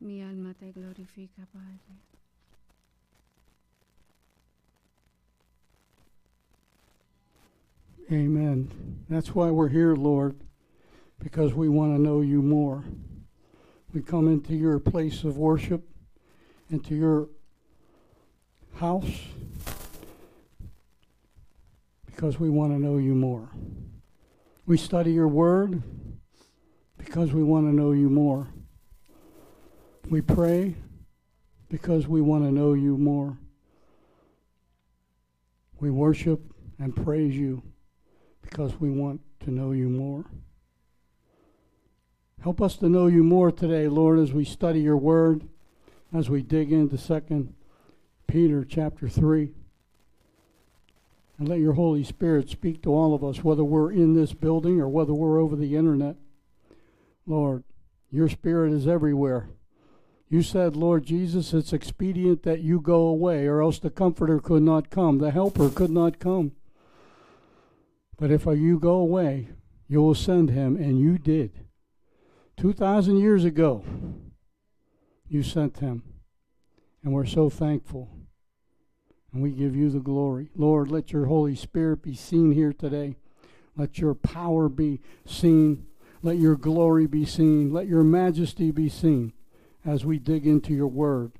Mi alma te glorifica, Padre. Amen. That's why we're here, Lord, because we want to know you more. We come into your place of worship, into your house, because we want to know you more. We study your word because we want to know you more. We pray because we want to know you more. We worship and praise you because we want to know you more. Help us to know you more today, Lord, as we study your word, as we dig into 2 Peter chapter 3. And let your Holy Spirit speak to all of us, whether we're in this building or whether we're over the internet. Lord, your Spirit is everywhere. You said, Lord Jesus, it's expedient that you go away, or else the Comforter could not come, the Helper could not come. But if you go away, you will send him, and you did. 2,000 years ago, you sent him. And we're so thankful. And we give you the glory. Lord, let your Holy Spirit be seen here today. Let your power be seen. Let your glory be seen. Let your majesty be seen as we dig into your word.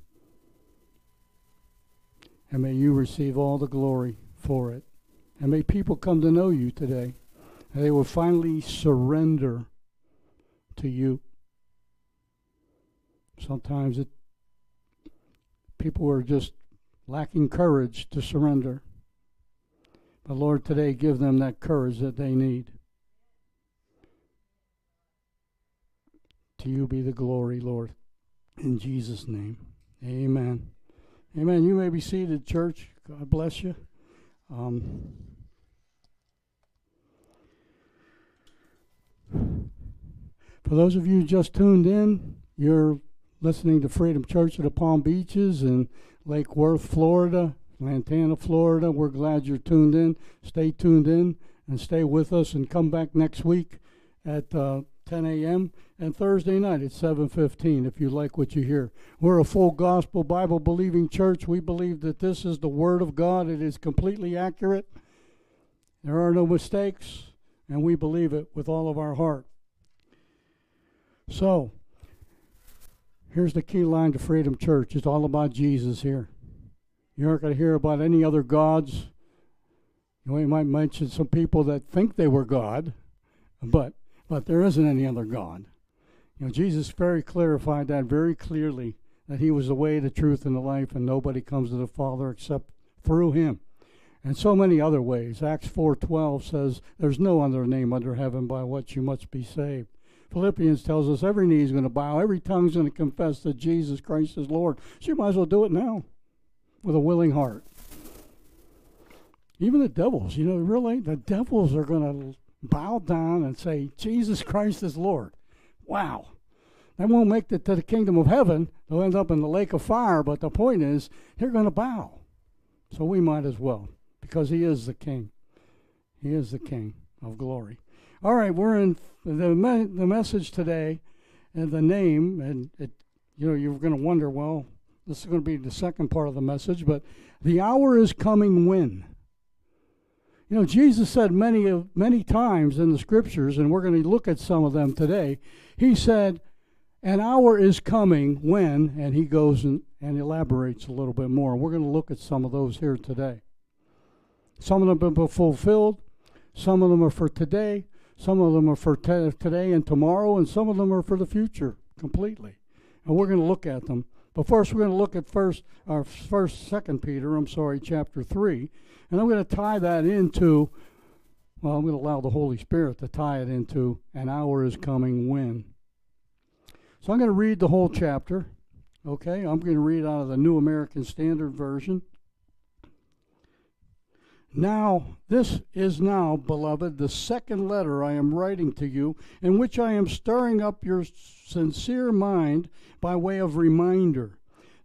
And may you receive all the glory for it. And may people come to know you today. And they will finally surrender to you. Sometimes it, people are just lacking courage to surrender. But Lord, today give them that courage that they need. To you be the glory, Lord. In Jesus' name. Amen. Amen. You may be seated, church. God bless you. Um, for those of you just tuned in, you're listening to Freedom Church of the Palm Beaches in Lake Worth, Florida, Lantana, Florida. We're glad you're tuned in. Stay tuned in and stay with us and come back next week at uh, 10 a.m. and Thursday night at 7:15 if you like what you hear. We're a full gospel Bible believing church. We believe that this is the word of God. It is completely accurate. There are no mistakes, and we believe it with all of our heart. So, here's the key line to Freedom Church. It's all about Jesus here. You aren't going to hear about any other gods. You, you might mention some people that think they were God, but but there isn't any other God. You know, Jesus very clarified that very clearly that he was the way, the truth, and the life, and nobody comes to the Father except through him. And so many other ways. Acts 4:12 says, "There's no other name under heaven by which you must be saved." Philippians tells us every knee is going to bow, every tongue is going to confess that Jesus Christ is Lord. So you might as well do it now with a willing heart. Even the devils, you know, really, the devils are going to bow down and say, Jesus Christ is Lord. Wow. They won't make it to the kingdom of heaven. They'll end up in the lake of fire. But the point is, they're going to bow. So we might as well, because He is the King. He is the King of glory. All right, we're in the me- the message today, and the name, and it, you know, you're going to wonder, well, this is going to be the second part of the message, but the hour is coming when. You know, Jesus said many of many times in the scriptures, and we're going to look at some of them today. He said, "An hour is coming when," and he goes and, and elaborates a little bit more. We're going to look at some of those here today. Some of them have been fulfilled. Some of them are for today. Some of them are for today and tomorrow, and some of them are for the future completely. And we're going to look at them. But first, we're going to look at first, our first, second Peter. I'm sorry, chapter three, and I'm going to tie that into. Well, I'm going to allow the Holy Spirit to tie it into an hour is coming when. So I'm going to read the whole chapter. Okay, I'm going to read out of the New American Standard Version. Now, this is now, beloved, the second letter I am writing to you, in which I am stirring up your sincere mind by way of reminder,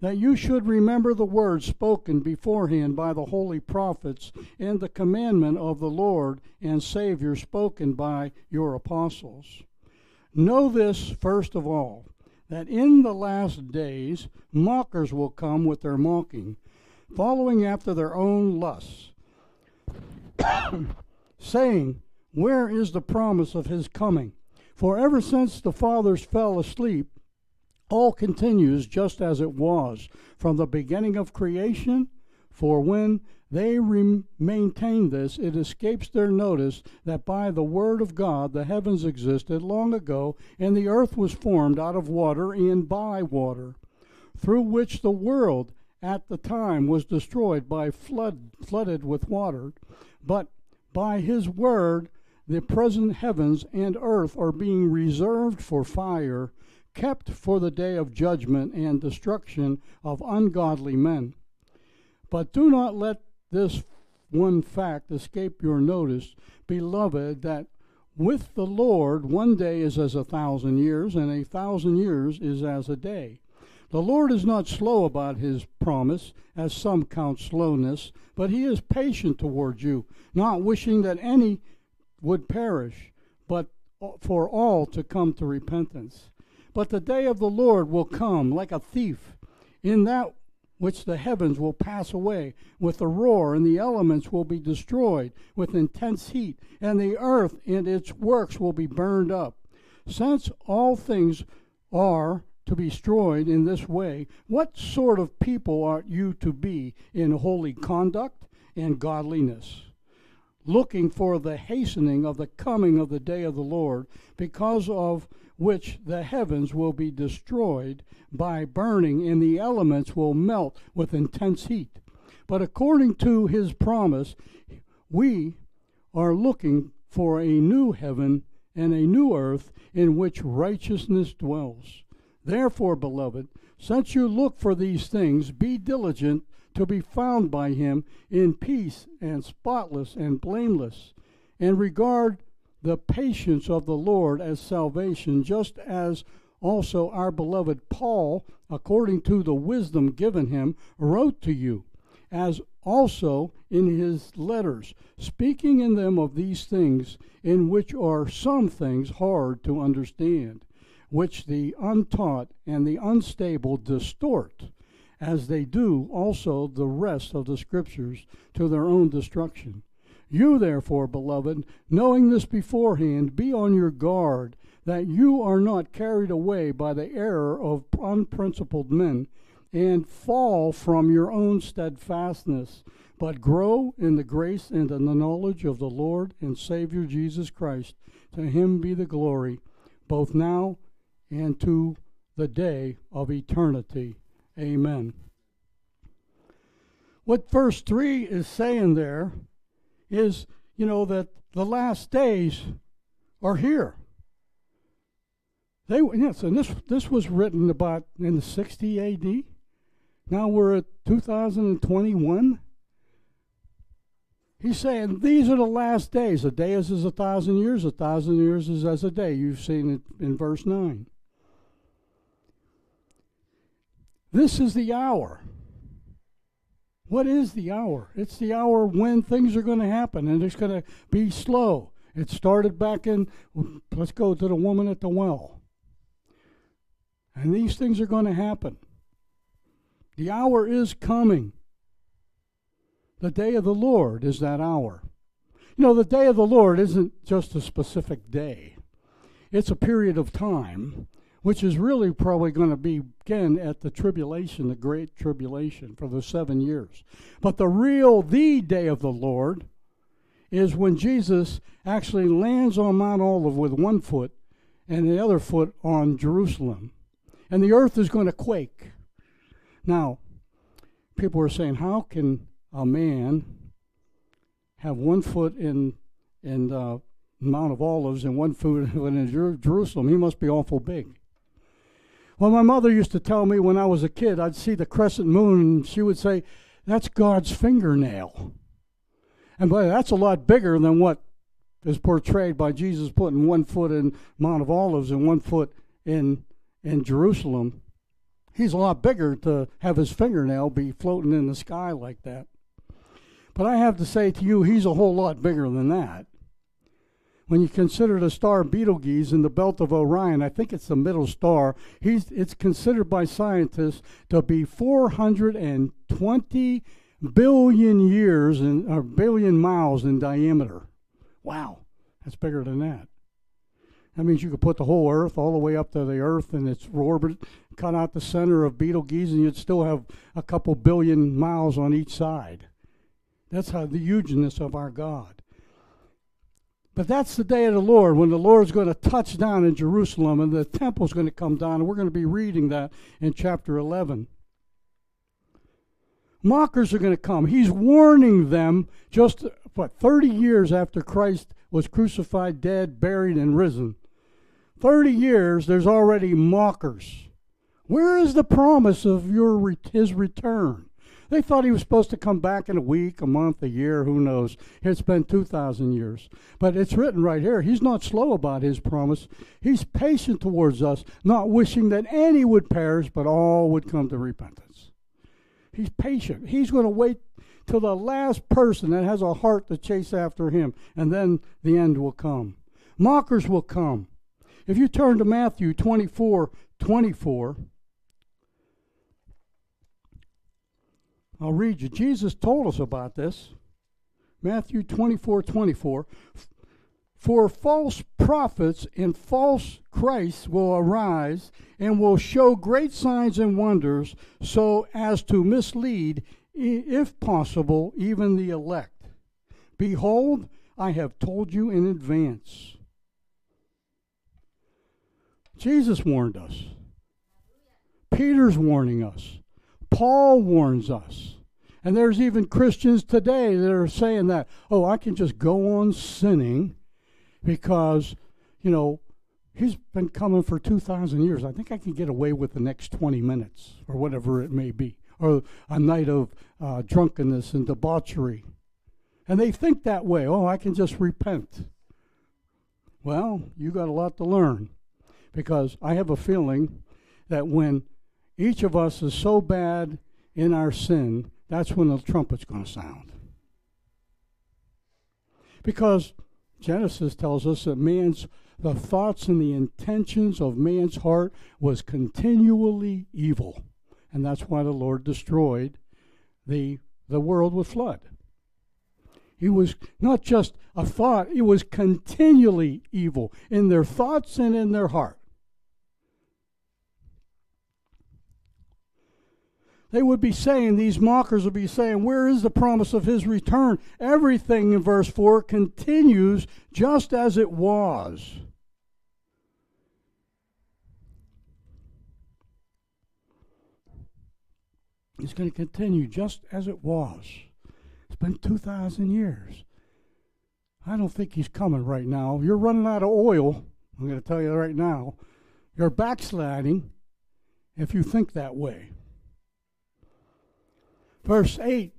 that you should remember the words spoken beforehand by the holy prophets and the commandment of the Lord and Savior spoken by your apostles. Know this first of all that in the last days mockers will come with their mocking, following after their own lusts, saying, Where is the promise of his coming? For ever since the fathers fell asleep, all continues just as it was from the beginning of creation. For when they re- maintain this, it escapes their notice that by the word of God the heavens existed long ago, and the earth was formed out of water and by water, through which the world at the time was destroyed by flood, flooded with water. But by his word the present heavens and earth are being reserved for fire, kept for the day of judgment and destruction of ungodly men. But do not let this one fact escape your notice, beloved, that with the Lord one day is as a thousand years, and a thousand years is as a day. The Lord is not slow about his promise, as some count slowness, but he is patient towards you, not wishing that any would perish, but for all to come to repentance. But the day of the Lord will come like a thief, in that which the heavens will pass away with a roar, and the elements will be destroyed with intense heat, and the earth and its works will be burned up. Since all things are to be destroyed in this way, what sort of people ought you to be in holy conduct and godliness? Looking for the hastening of the coming of the day of the Lord, because of which the heavens will be destroyed by burning, and the elements will melt with intense heat. But according to his promise, we are looking for a new heaven and a new earth in which righteousness dwells. Therefore, beloved, since you look for these things, be diligent to be found by him in peace and spotless and blameless, and regard the patience of the Lord as salvation, just as also our beloved Paul, according to the wisdom given him, wrote to you, as also in his letters, speaking in them of these things, in which are some things hard to understand which the untaught and the unstable distort, as they do also the rest of the Scriptures, to their own destruction. You, therefore, beloved, knowing this beforehand, be on your guard, that you are not carried away by the error of unprincipled men, and fall from your own steadfastness, but grow in the grace and in the knowledge of the Lord and Savior Jesus Christ. To him be the glory, both now and to the day of eternity. Amen. What verse 3 is saying there is, you know, that the last days are here. They yes, and this this was written about in the 60 AD. Now we're at 2021. He's saying these are the last days. A day is as a thousand years. A thousand years is as a day. You've seen it in verse nine. This is the hour. What is the hour? It's the hour when things are going to happen and it's going to be slow. It started back in, let's go to the woman at the well. And these things are going to happen. The hour is coming. The day of the Lord is that hour. You know, the day of the Lord isn't just a specific day, it's a period of time which is really probably going to begin at the tribulation, the great tribulation for the seven years. But the real, the day of the Lord is when Jesus actually lands on Mount Olive with one foot and the other foot on Jerusalem. And the earth is going to quake. Now, people are saying, how can a man have one foot in, in uh, Mount of Olives and one foot in Jerusalem? He must be awful big. Well, my mother used to tell me when I was a kid, I'd see the crescent moon, and she would say, That's God's fingernail. And boy, that's a lot bigger than what is portrayed by Jesus putting one foot in Mount of Olives and one foot in, in Jerusalem. He's a lot bigger to have his fingernail be floating in the sky like that. But I have to say to you, he's a whole lot bigger than that. When you consider the star Betelgeuse in the belt of Orion, I think it's the middle star. He's it's considered by scientists to be 420 billion years in or billion miles in diameter. Wow, that's bigger than that. That means you could put the whole Earth all the way up to the Earth and its orbit, cut out the center of Betelgeuse, and you'd still have a couple billion miles on each side. That's how the hugeness of our God. But that's the day of the Lord when the Lord's going to touch down in Jerusalem and the temple's going to come down. And we're going to be reading that in chapter 11. Mockers are going to come. He's warning them just, what, 30 years after Christ was crucified, dead, buried, and risen. 30 years, there's already mockers. Where is the promise of your his return? They thought he was supposed to come back in a week, a month, a year, who knows. It's been 2,000 years. But it's written right here. He's not slow about his promise. He's patient towards us, not wishing that any would perish, but all would come to repentance. He's patient. He's going to wait till the last person that has a heart to chase after him, and then the end will come. Mockers will come. If you turn to Matthew 24 24, I'll read you. Jesus told us about this. Matthew 24 24. For false prophets and false Christs will arise and will show great signs and wonders so as to mislead, if possible, even the elect. Behold, I have told you in advance. Jesus warned us. Peter's warning us. Paul warns us. And there's even Christians today that are saying that, oh, I can just go on sinning because, you know, he's been coming for 2,000 years. I think I can get away with the next 20 minutes or whatever it may be, or a night of uh, drunkenness and debauchery. And they think that way. Oh, I can just repent. Well, you got a lot to learn because I have a feeling that when each of us is so bad in our sin, that's when the trumpet's going to sound. Because Genesis tells us that man's the thoughts and the intentions of man's heart was continually evil. And that's why the Lord destroyed the, the world with flood. It was not just a thought, it was continually evil in their thoughts and in their heart. They would be saying, these mockers would be saying, Where is the promise of his return? Everything in verse 4 continues just as it was. It's going to continue just as it was. It's been 2,000 years. I don't think he's coming right now. You're running out of oil. I'm going to tell you right now. You're backsliding if you think that way. Verse 8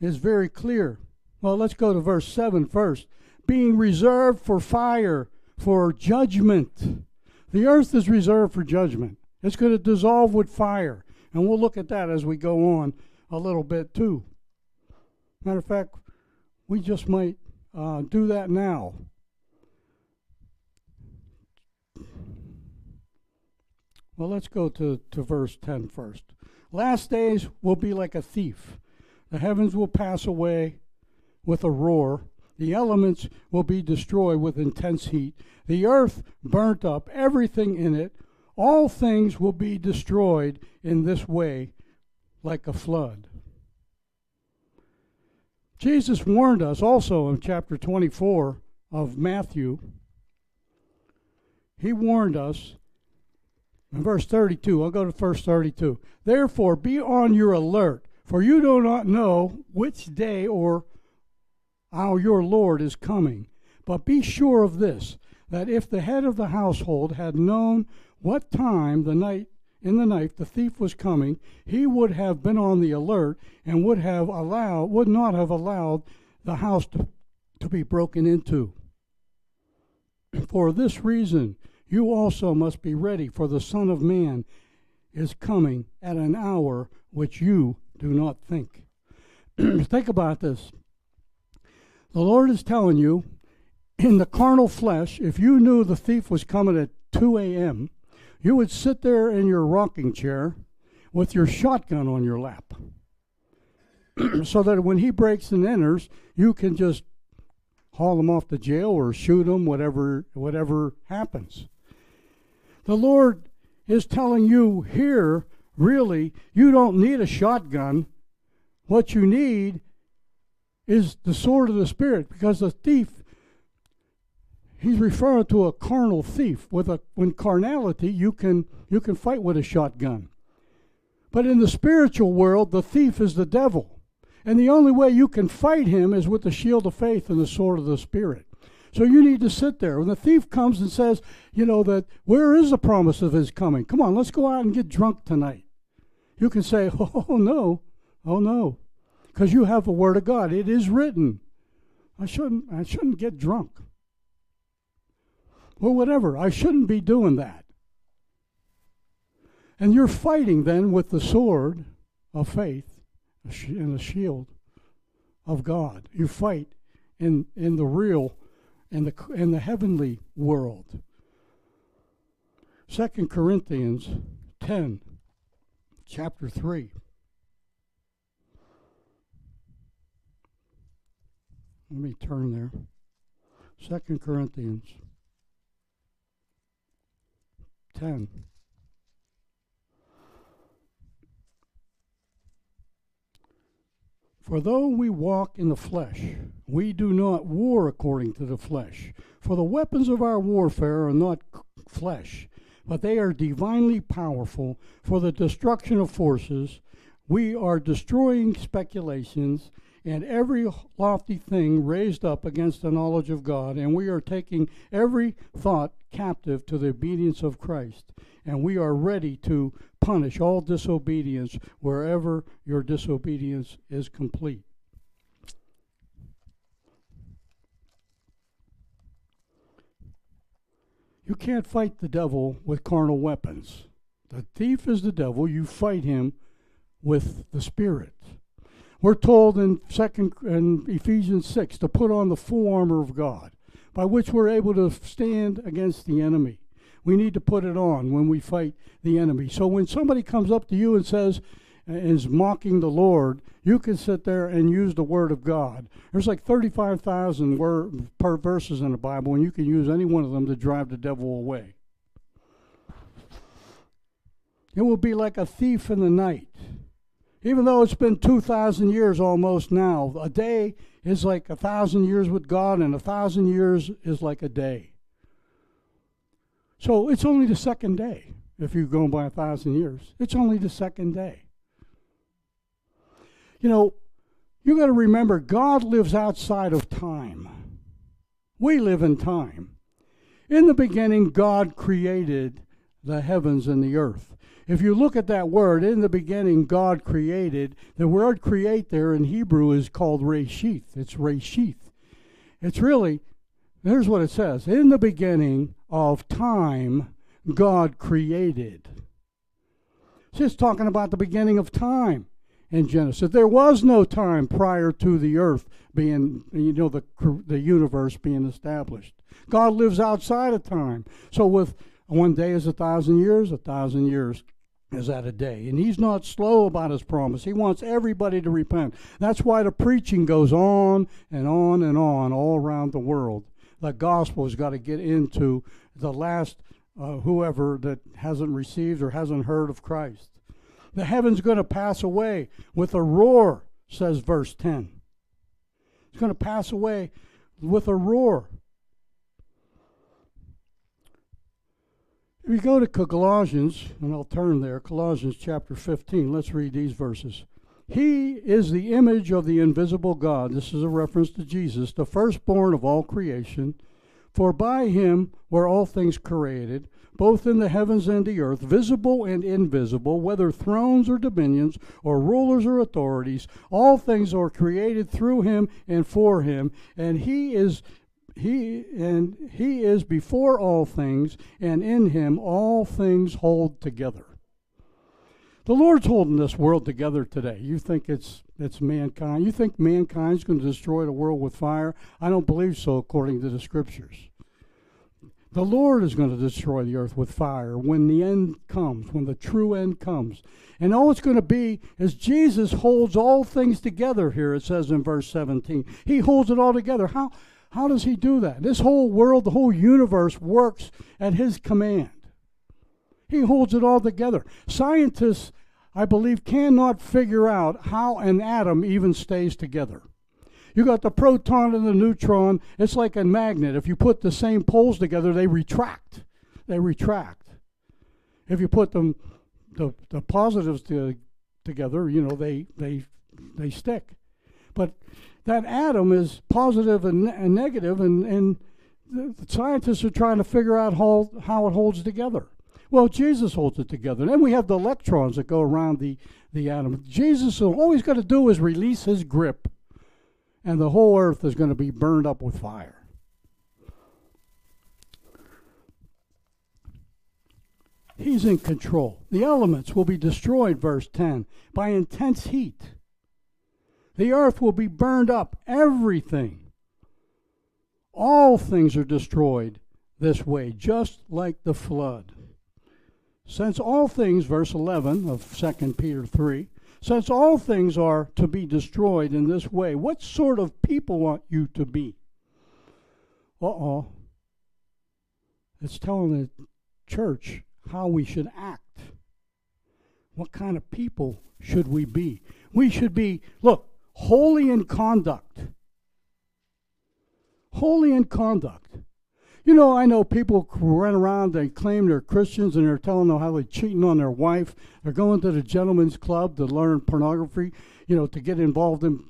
is very clear. Well, let's go to verse 7 first. Being reserved for fire, for judgment. The earth is reserved for judgment. It's going to dissolve with fire. And we'll look at that as we go on a little bit too. Matter of fact, we just might uh, do that now. Well, let's go to, to verse 10 first. Last days will be like a thief. The heavens will pass away with a roar. The elements will be destroyed with intense heat. The earth burnt up, everything in it. All things will be destroyed in this way like a flood. Jesus warned us also in chapter 24 of Matthew. He warned us verse 32, I'll go to verse 32. Therefore, be on your alert, for you do not know which day or how your Lord is coming. But be sure of this, that if the head of the household had known what time the night in the night the thief was coming, he would have been on the alert and would have allowed would not have allowed the house to, to be broken into. For this reason, you also must be ready, for the Son of Man is coming at an hour which you do not think. think about this. The Lord is telling you in the carnal flesh, if you knew the thief was coming at 2 a.m., you would sit there in your rocking chair with your shotgun on your lap. so that when he breaks and enters, you can just haul him off to jail or shoot him, whatever whatever happens. The Lord is telling you here, really, you don't need a shotgun. What you need is the sword of the Spirit, because the thief, he's referring to a carnal thief. With a when carnality, you can you can fight with a shotgun. But in the spiritual world, the thief is the devil. And the only way you can fight him is with the shield of faith and the sword of the Spirit. So you need to sit there. When the thief comes and says, you know, that where is the promise of his coming? Come on, let's go out and get drunk tonight. You can say, oh no, oh no, because you have the word of God. It is written. I shouldn't, I shouldn't get drunk. Or whatever. I shouldn't be doing that. And you're fighting then with the sword of faith and the shield of God. You fight in in the real in the in the heavenly world. Second Corinthians 10 chapter 3 Let me turn there. Second Corinthians 10 For though we walk in the flesh, we do not war according to the flesh. For the weapons of our warfare are not flesh, but they are divinely powerful for the destruction of forces. We are destroying speculations and every lofty thing raised up against the knowledge of God, and we are taking every thought captive to the obedience of Christ. And we are ready to punish all disobedience wherever your disobedience is complete. You can't fight the devil with carnal weapons. The thief is the devil. You fight him with the Spirit. We're told in second in Ephesians six to put on the full armor of God, by which we're able to stand against the enemy. We need to put it on when we fight the enemy. So when somebody comes up to you and says, uh, is mocking the Lord, you can sit there and use the Word of God. There's like 35,000 word, per verses in the Bible, and you can use any one of them to drive the devil away. It will be like a thief in the night. Even though it's been 2,000 years almost now, a day is like a thousand years with God, and a thousand years is like a day. So it's only the second day if you're going by a thousand years. It's only the second day. You know, you got to remember God lives outside of time. We live in time. In the beginning, God created the heavens and the earth. If you look at that word, in the beginning, God created, the word create there in Hebrew is called reshith. It's reshith. It's really, here's what it says In the beginning of time, God created. It's just talking about the beginning of time in Genesis. There was no time prior to the earth being, you know, the, the universe being established. God lives outside of time. So with one day is a thousand years, a thousand years is at a day. And he's not slow about his promise. He wants everybody to repent. That's why the preaching goes on and on and on all around the world. The gospel has got to get into the last uh, whoever that hasn't received or hasn't heard of Christ. The heaven's going to pass away with a roar, says verse 10. It's going to pass away with a roar. You go to Colossians, and I'll turn there, Colossians chapter 15, let's read these verses. He is the image of the invisible God. This is a reference to Jesus, the firstborn of all creation. For by him were all things created, both in the heavens and the earth, visible and invisible, whether thrones or dominions, or rulers or authorities. All things are created through him and for him, and he is he and he is before all things and in him all things hold together The Lord's holding this world together today. You think it's it's mankind? You think mankind's going to destroy the world with fire? I don't believe so, according to the scriptures. The Lord is going to destroy the earth with fire when the end comes, when the true end comes. And all it's going to be is Jesus holds all things together here, it says in verse 17. He holds it all together. How, how does he do that? This whole world, the whole universe works at his command. He holds it all together. Scientists, I believe, cannot figure out how an atom even stays together. You got the proton and the neutron. It's like a magnet. If you put the same poles together, they retract. They retract. If you put them, the, the positives to, together, you know, they, they, they stick. But that atom is positive and, and negative, and, and the, the scientists are trying to figure out how, how it holds together. Well, Jesus holds it together. And Then we have the electrons that go around the, the atom. Jesus, all he's got to do is release his grip and the whole earth is going to be burned up with fire. He's in control. The elements will be destroyed, verse 10, by intense heat. The earth will be burned up, everything. All things are destroyed this way, just like the flood. Since all things, verse 11 of 2 Peter 3, since all things are to be destroyed in this way, what sort of people want you to be? Uh oh. It's telling the church how we should act. What kind of people should we be? We should be, look, holy in conduct. Holy in conduct. You know, I know people run around, they claim they're Christians and they're telling them how they're cheating on their wife. They're going to the gentleman's club to learn pornography, you know, to get involved in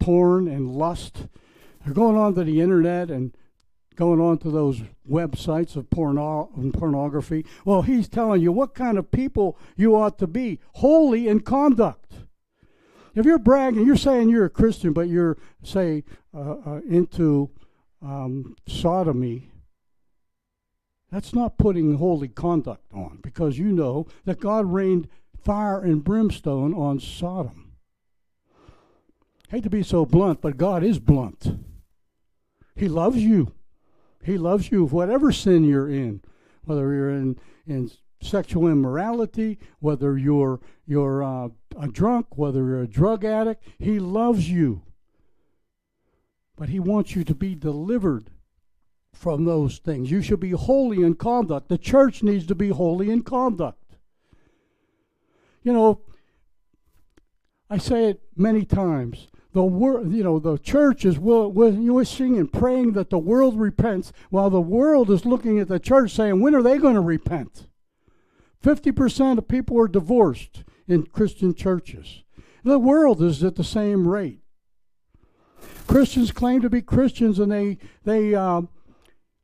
porn and lust. They're going on to the internet and going on to those websites of porno- pornography. Well, he's telling you what kind of people you ought to be holy in conduct. If you're bragging, you're saying you're a Christian, but you're, say, uh, uh, into um, sodomy that's not putting holy conduct on because you know that God rained fire and brimstone on Sodom. Hate to be so blunt, but God is blunt. He loves you. He loves you, whatever sin you're in, whether you're in, in sexual immorality, whether you're, you're uh, a drunk, whether you're a drug addict. He loves you. But He wants you to be delivered from those things. You should be holy in conduct. The church needs to be holy in conduct. You know, I say it many times. The world, you know, the church is wishing and praying that the world repents, while the world is looking at the church saying, "When are they going to repent?" Fifty percent of people are divorced in Christian churches. The world is at the same rate. Christians claim to be Christians, and they they uh,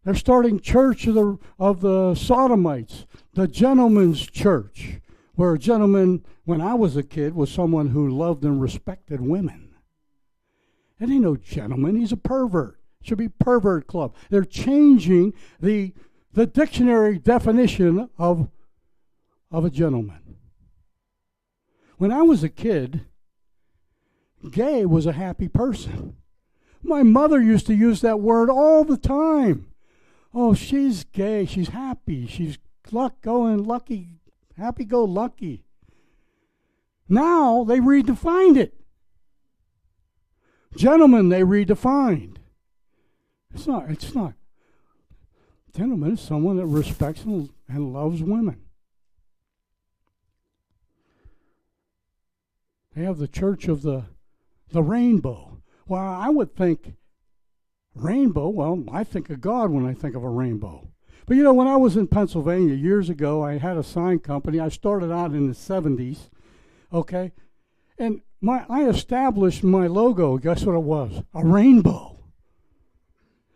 they're starting church of the, of the sodomites, the gentleman's church, where a gentleman, when I was a kid, was someone who loved and respected women. And ain't no gentleman, he's a pervert. It should be pervert club. They're changing the, the dictionary definition of, of a gentleman. When I was a kid, gay was a happy person. My mother used to use that word all the time oh, she's gay, she's happy, she's luck going lucky, happy go lucky. Now they redefined it. Gentlemen, they redefined. It's not, it's not. Gentleman is someone that respects and, and loves women. They have the church of the the rainbow. Well, I would think Rainbow, well, I think of God when I think of a rainbow. But you know, when I was in Pennsylvania years ago, I had a sign company. I started out in the 70s, okay? And my I established my logo. Guess what it was? A rainbow.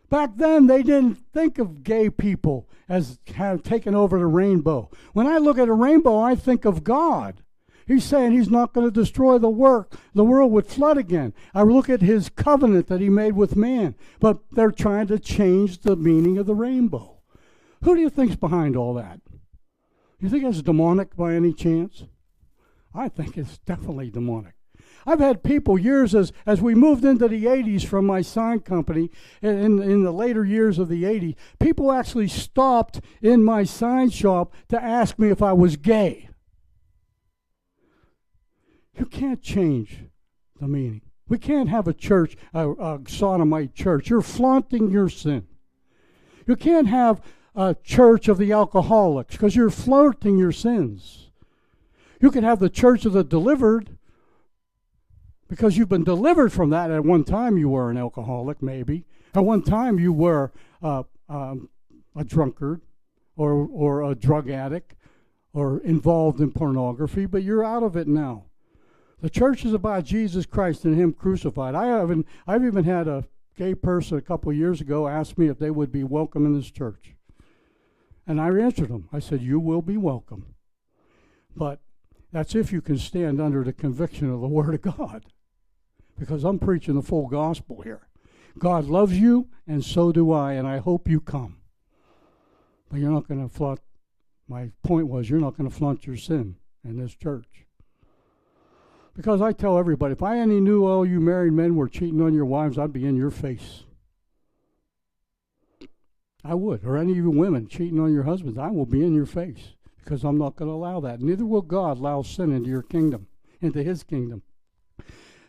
Back then, they didn't think of gay people as have taken over the rainbow. When I look at a rainbow, I think of God. He's saying he's not going to destroy the work, the world would flood again. I look at his covenant that he made with man, but they're trying to change the meaning of the rainbow. Who do you think's behind all that? You think it's demonic by any chance? I think it's definitely demonic. I've had people years as as we moved into the 80s from my sign company in in the later years of the 80s, people actually stopped in my sign shop to ask me if I was gay. You can't change the meaning. We can't have a church, a, a sodomite church. You're flaunting your sin. You can't have a church of the alcoholics because you're flaunting your sins. You can have the church of the delivered because you've been delivered from that. At one time, you were an alcoholic, maybe. At one time, you were uh, um, a drunkard or, or a drug addict or involved in pornography, but you're out of it now. The church is about Jesus Christ and Him crucified. I haven't. I've even had a gay person a couple years ago ask me if they would be welcome in this church, and I answered them. I said, "You will be welcome, but that's if you can stand under the conviction of the Word of God." because I'm preaching the full gospel here. God loves you, and so do I, and I hope you come. But you're not going to flaunt, my point was, you're not going to flaunt your sin in this church. Because I tell everybody, if I only knew all you married men were cheating on your wives, I'd be in your face. I would. Or any of you women cheating on your husbands, I will be in your face because I'm not going to allow that. Neither will God allow sin into your kingdom, into his kingdom.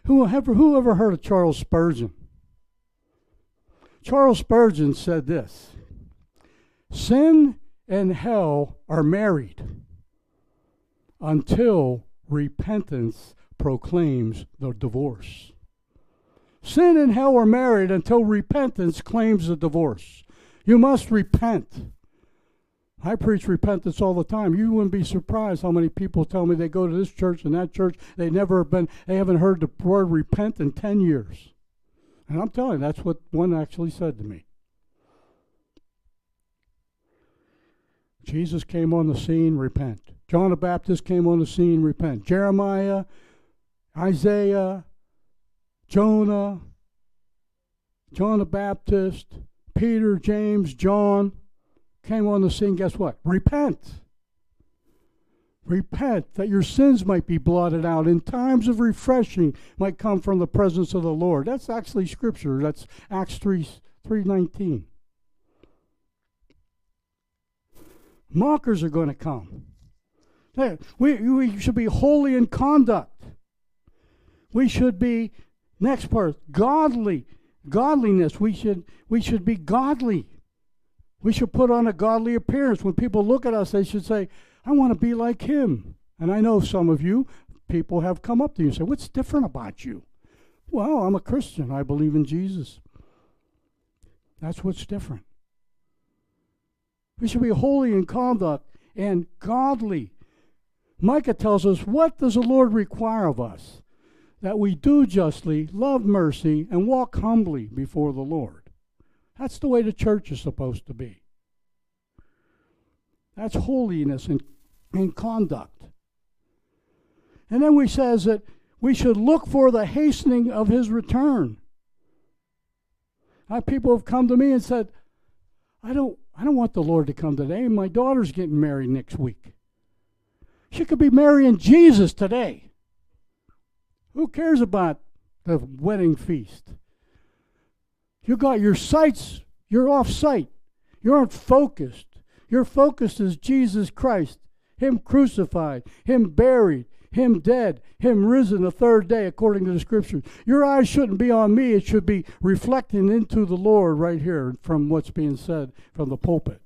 Who ever, who ever heard of Charles Spurgeon? Charles Spurgeon said this Sin and hell are married until repentance proclaims the divorce. Sin and hell are married until repentance claims the divorce. You must repent. I preach repentance all the time. You wouldn't be surprised how many people tell me they go to this church and that church. They never been, they haven't heard the word repent in 10 years. And I'm telling you, that's what one actually said to me. Jesus came on the scene, repent. John the Baptist came on the scene, repent. Jeremiah, Isaiah, Jonah, John the Baptist, Peter, James, John came on the scene, guess what? Repent. Repent that your sins might be blotted out in times of refreshing might come from the presence of the Lord. That's actually scripture. That's Acts 3 319. Mockers are going to come. We, we should be holy in conduct. We should be, next part, godly. Godliness. We should, we should be godly. We should put on a godly appearance. When people look at us, they should say, I want to be like him. And I know some of you, people have come up to you and say, What's different about you? Well, I'm a Christian. I believe in Jesus. That's what's different. We should be holy in conduct and godly. Micah tells us, What does the Lord require of us? That we do justly, love mercy, and walk humbly before the Lord. That's the way the church is supposed to be. That's holiness in, in conduct. And then we says that we should look for the hastening of his return. I, people have come to me and said, I don't, I don't want the Lord to come today. My daughter's getting married next week. She could be marrying Jesus today. Who cares about the wedding feast? You got your sights, you're off sight. You aren't focused. Your focus is Jesus Christ, Him crucified, Him buried, Him dead, Him risen the third day, according to the Scriptures. Your eyes shouldn't be on me, it should be reflecting into the Lord right here from what's being said from the pulpit.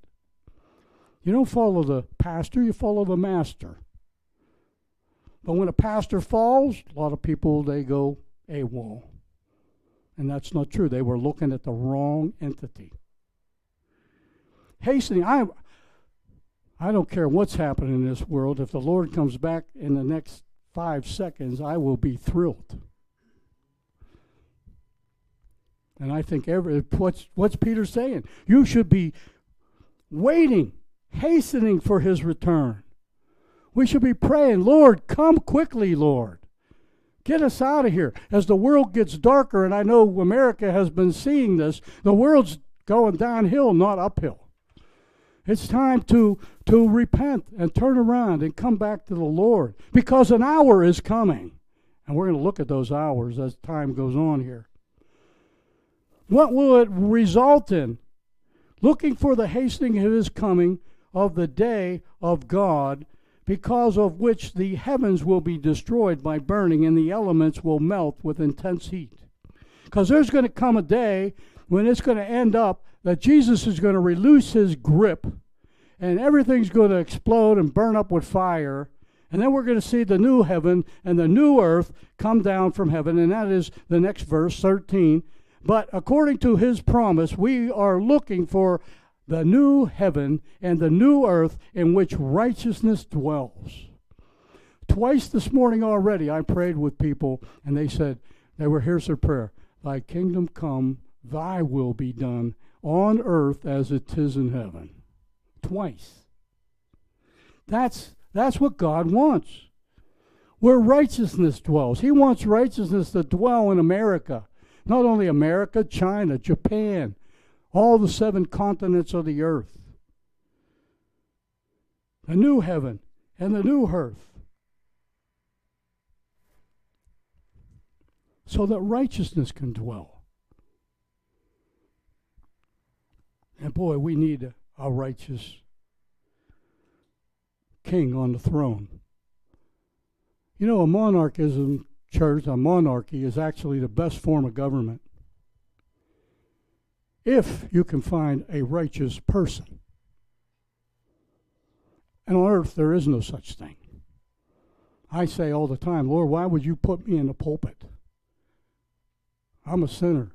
You don't follow the pastor, you follow the master. But when a pastor falls, a lot of people they go AWOL. And that's not true. They were looking at the wrong entity. Hastening, I, I don't care what's happening in this world. If the Lord comes back in the next five seconds, I will be thrilled. And I think every what's what's Peter saying? You should be waiting, hastening for his return. We should be praying, Lord, come quickly, Lord. Get us out of here. As the world gets darker, and I know America has been seeing this, the world's going downhill, not uphill. It's time to, to repent and turn around and come back to the Lord because an hour is coming. And we're going to look at those hours as time goes on here. What will it result in? Looking for the hastening of his coming of the day of God, because of which the heavens will be destroyed by burning and the elements will melt with intense heat. Because there's going to come a day when it's going to end up that Jesus is going to release his grip and everything's going to explode and burn up with fire. And then we're going to see the new heaven and the new earth come down from heaven. And that is the next verse, 13. But according to his promise, we are looking for the new heaven and the new earth in which righteousness dwells. Twice this morning already, I prayed with people, and they said, they were, here's their prayer Thy kingdom come, thy will be done on earth as it is in heaven. Twice. That's, that's what God wants. Where righteousness dwells. He wants righteousness to dwell in America. Not only America, China, Japan, all the seven continents of the earth. The new heaven and the new earth. So that righteousness can dwell. And boy, we need a, a righteous king on the throne. You know, a monarchism church, a monarchy, is actually the best form of government if you can find a righteous person. And on earth, there is no such thing. I say all the time, Lord, why would you put me in the pulpit? I'm a sinner.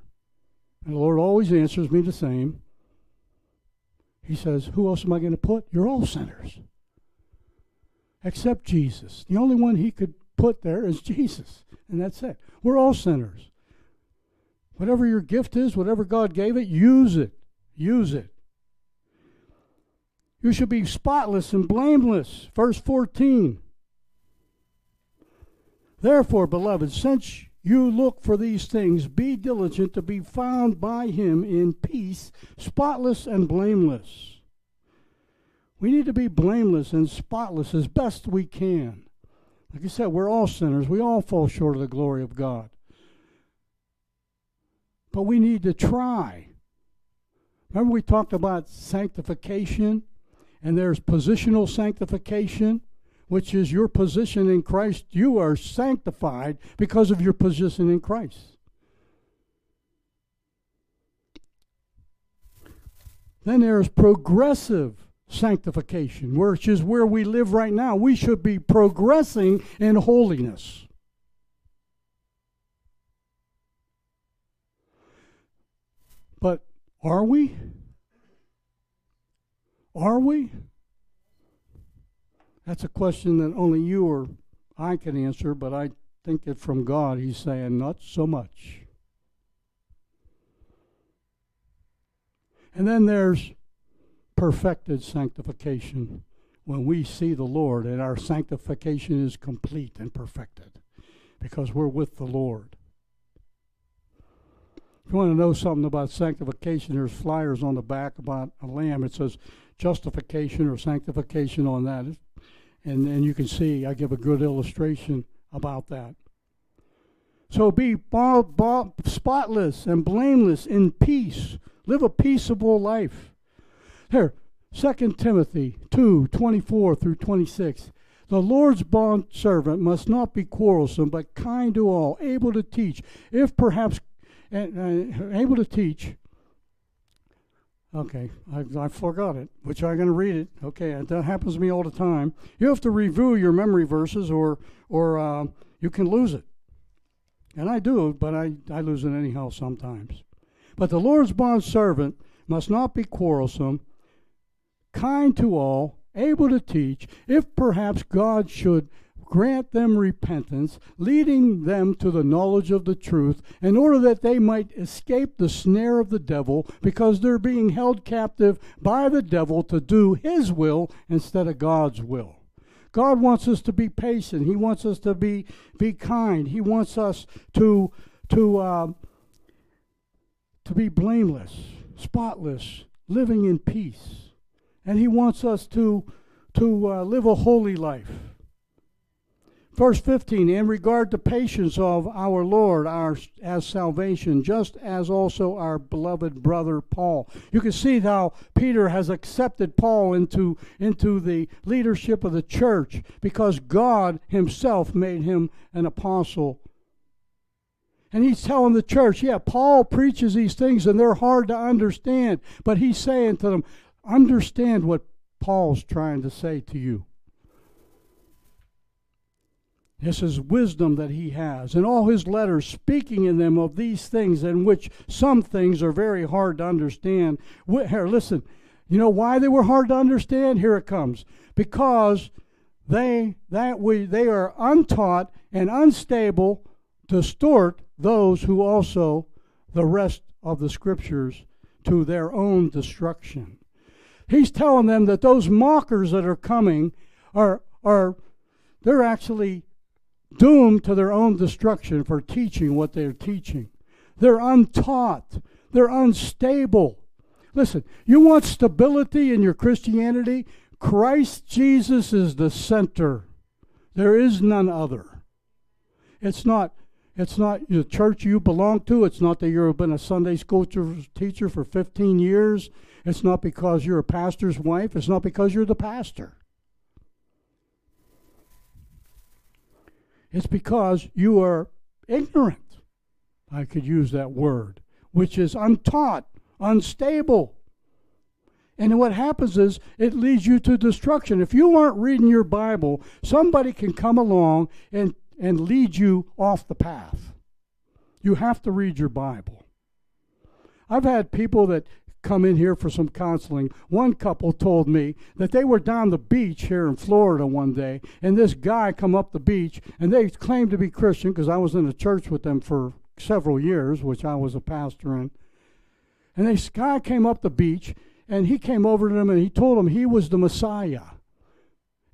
And the Lord always answers me the same. He says, Who else am I going to put? You're all sinners. Except Jesus. The only one he could put there is Jesus. And that's it. We're all sinners. Whatever your gift is, whatever God gave it, use it. Use it. You should be spotless and blameless. Verse 14. Therefore, beloved, since you look for these things, be diligent to be found by him in peace, spotless and blameless. We need to be blameless and spotless as best we can. Like I said, we're all sinners. We all fall short of the glory of God. But we need to try. Remember, we talked about sanctification, and there's positional sanctification, which is your position in Christ. You are sanctified because of your position in Christ. Then there's progressive sanctification, which is where we live right now. We should be progressing in holiness. But are we? Are we? That's a question that only you or I can answer, but I think it from God. He's saying, not so much. And then there's perfected sanctification when we see the Lord and our sanctification is complete and perfected because we're with the Lord. If you want to know something about sanctification, there's flyers on the back about a lamb. It says justification or sanctification on that. And, and you can see I give a good illustration about that. So be spotless and blameless in peace. Live a peaceable life. Here, 2 Timothy 2 24 through 26. The Lord's bond servant must not be quarrelsome, but kind to all, able to teach, if perhaps and, uh, able to teach. Okay, I, I forgot it, which I'm going to read it. Okay, that happens to me all the time. You have to review your memory verses, or or uh, you can lose it. And I do, but I, I lose it anyhow sometimes. But the Lord's bond servant must not be quarrelsome, kind to all, able to teach, if perhaps God should grant them repentance, leading them to the knowledge of the truth, in order that they might escape the snare of the devil, because they're being held captive by the devil to do his will instead of God's will. God wants us to be patient. He wants us to be, be kind. He wants us to, to, uh, to be blameless, spotless, living in peace. and He wants us to, to uh, live a holy life. Verse 15, in regard to patience of our Lord our, as salvation, just as also our beloved brother Paul. You can see how Peter has accepted Paul into, into the leadership of the church because God himself made him an apostle. And he's telling the church, yeah, Paul preaches these things and they're hard to understand, but he's saying to them, understand what Paul's trying to say to you. This is wisdom that he has. In all his letters, speaking in them of these things, in which some things are very hard to understand. Here, listen, you know why they were hard to understand? Here it comes. Because they that we they are untaught and unstable, distort those who also the rest of the scriptures to their own destruction. He's telling them that those mockers that are coming are are they're actually doomed to their own destruction for teaching what they're teaching. They're untaught, they're unstable. Listen, you want stability in your Christianity? Christ Jesus is the center. There is none other. It's not it's not the church you belong to. It's not that you've been a Sunday school teacher for 15 years. It's not because you're a pastor's wife. It's not because you're the pastor. It's because you are ignorant. I could use that word, which is untaught, unstable. And what happens is it leads you to destruction. If you aren't reading your Bible, somebody can come along and, and lead you off the path. You have to read your Bible. I've had people that come in here for some counseling. One couple told me that they were down the beach here in Florida one day, and this guy come up the beach, and they claimed to be Christian because I was in a church with them for several years, which I was a pastor in. And this guy came up the beach, and he came over to them and he told them he was the Messiah.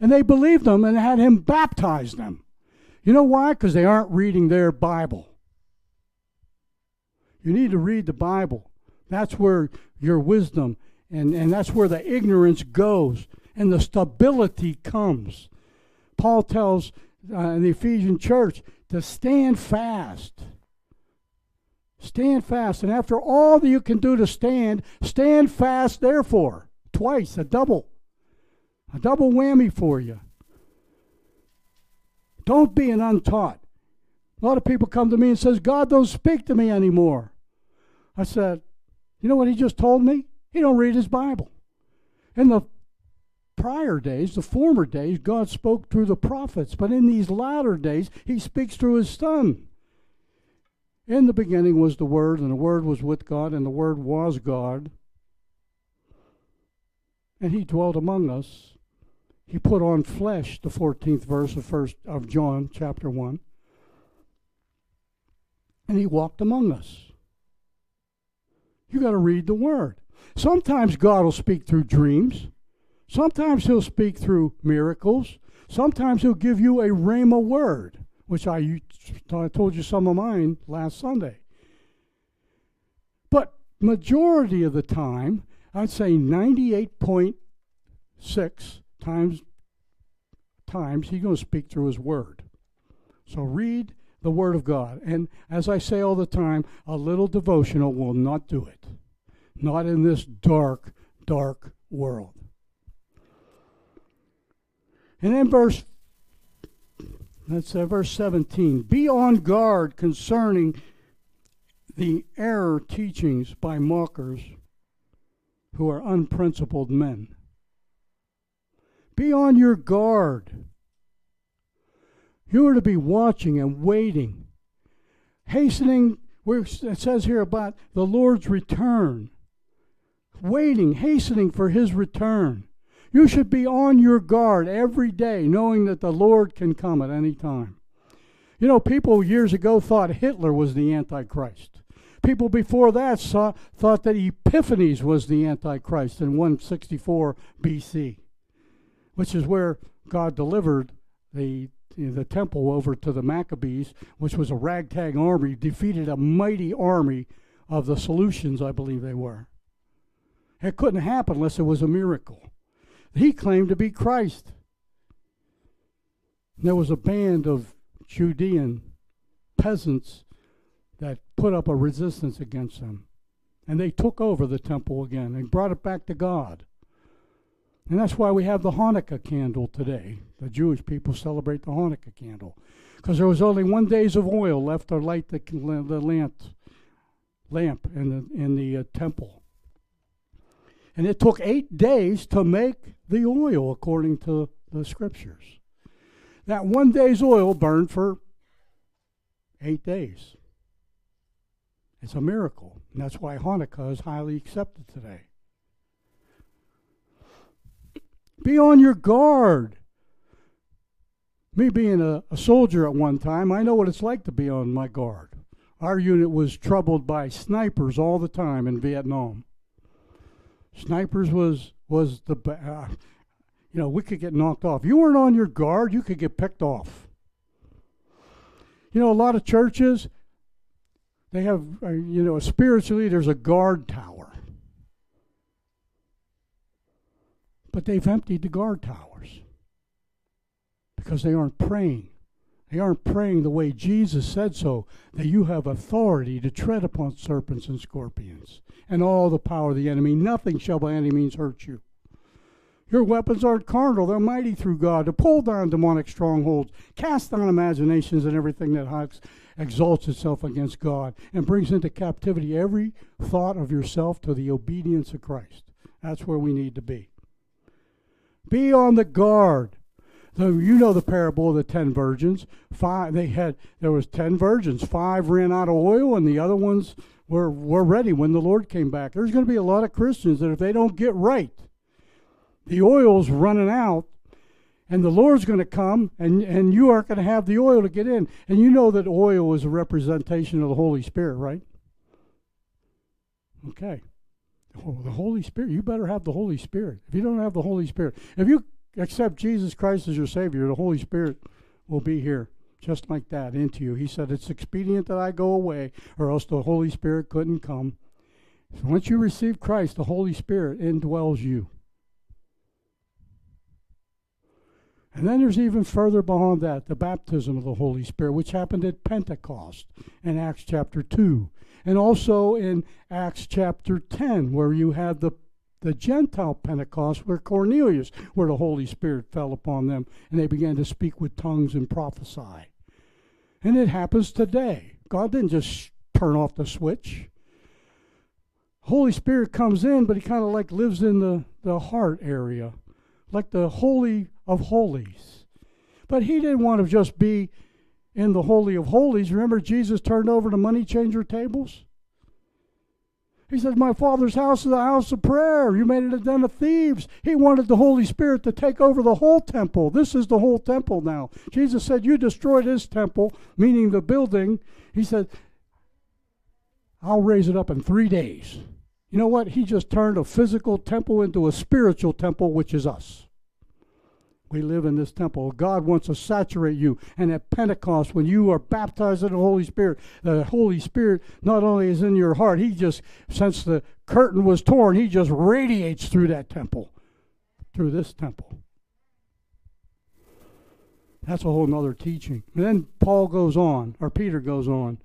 And they believed him and had him baptize them. You know why? Because they aren't reading their Bible. You need to read the Bible. That's where your wisdom and, and that's where the ignorance goes and the stability comes. Paul tells uh, the Ephesian church to stand fast. Stand fast. And after all that you can do to stand, stand fast, therefore. Twice, a double. A double whammy for you. Don't be an untaught. A lot of people come to me and says, God don't speak to me anymore. I said, you know what he just told me? He don't read his Bible. In the prior days, the former days, God spoke through the prophets, but in these latter days, he speaks through his son. In the beginning was the Word, and the Word was with God, and the Word was God. And he dwelt among us. He put on flesh, the 14th verse of first of John chapter 1. And he walked among us. You got to read the Word. Sometimes God will speak through dreams. Sometimes He'll speak through miracles. Sometimes He'll give you a rhema word, which I, I told you some of mine last Sunday. But majority of the time, I'd say 98.6 times times he's going to speak through his word. So read the Word of God. And as I say all the time, a little devotional will not do it. Not in this dark, dark world. And then verse that's uh, verse 17. Be on guard concerning the error teachings by mockers who are unprincipled men. Be on your guard. You are to be watching and waiting, hastening. It says here about the Lord's return, waiting, hastening for his return. You should be on your guard every day, knowing that the Lord can come at any time. You know, people years ago thought Hitler was the Antichrist. People before that saw, thought that Epiphanes was the Antichrist in 164 BC, which is where God delivered the the temple over to the Maccabees, which was a ragtag army, defeated a mighty army of the Seleucians, I believe they were. It couldn't happen unless it was a miracle. He claimed to be Christ. There was a band of Judean peasants that put up a resistance against him. And they took over the temple again and brought it back to God. And that's why we have the Hanukkah candle today. The Jewish people celebrate the Hanukkah candle. Because there was only one days of oil left to light the, the lamp, lamp in the, in the uh, temple. And it took eight days to make the oil, according to the scriptures. That one day's oil burned for eight days. It's a miracle. And that's why Hanukkah is highly accepted today. Be on your guard. Me being a, a, soldier at one time, I know what it's like to be on my guard. Our unit was troubled by snipers all the time in Vietnam. Snipers was was the uh, you know we could get knocked off. You weren't on your guard, you could get picked off. You know, a lot of churches they have uh, you know spiritually there's a guard tower, but they've emptied the guard towers because they aren't praying. They aren't praying the way Jesus said so, that you have authority to tread upon serpents and scorpions and all the power of the enemy. Nothing shall by any means hurt you. Your weapons aren't carnal, they're mighty through God to pull down demonic strongholds, cast down imaginations and everything that exalts itself against God, and brings into captivity every thought of yourself to the obedience of Christ. That's where we need to be. Be on the guard. So you know the parable of the ten virgins. Five they had there was ten virgins. Five ran out of oil, and the other ones were were ready when the Lord came back. There's going to be a lot of Christians that if they don't get right, the oil's running out, and the Lord's going to come, and and you aren't going to have the oil to get in. And you know that oil is a representation of the Holy Spirit, right? Okay. Oh, the Holy Spirit. You better have the Holy Spirit. If you don't have the Holy Spirit, if you accept Jesus Christ as your Savior, the Holy Spirit will be here just like that into you. He said, It's expedient that I go away, or else the Holy Spirit couldn't come. So once you receive Christ, the Holy Spirit indwells you. And then there's even further beyond that, the baptism of the Holy Spirit, which happened at Pentecost in Acts chapter 2. And also in Acts chapter 10, where you had the the Gentile Pentecost, where Cornelius, where the Holy Spirit fell upon them, and they began to speak with tongues and prophesy. And it happens today. God didn't just turn off the switch. Holy Spirit comes in, but he kind of like lives in the, the heart area, like the Holy of Holies. But he didn't want to just be in the Holy of Holies. Remember, Jesus turned over the money changer tables? He says, My Father's house is a house of prayer. You made it a den of thieves. He wanted the Holy Spirit to take over the whole temple. This is the whole temple now. Jesus said, You destroyed his temple, meaning the building. He said, I'll raise it up in three days. You know what? He just turned a physical temple into a spiritual temple, which is us. We live in this temple. God wants to saturate you. And at Pentecost, when you are baptized in the Holy Spirit, the Holy Spirit not only is in your heart, He just, since the curtain was torn, He just radiates through that temple, through this temple. That's a whole nother teaching. And then Paul goes on, or Peter goes on.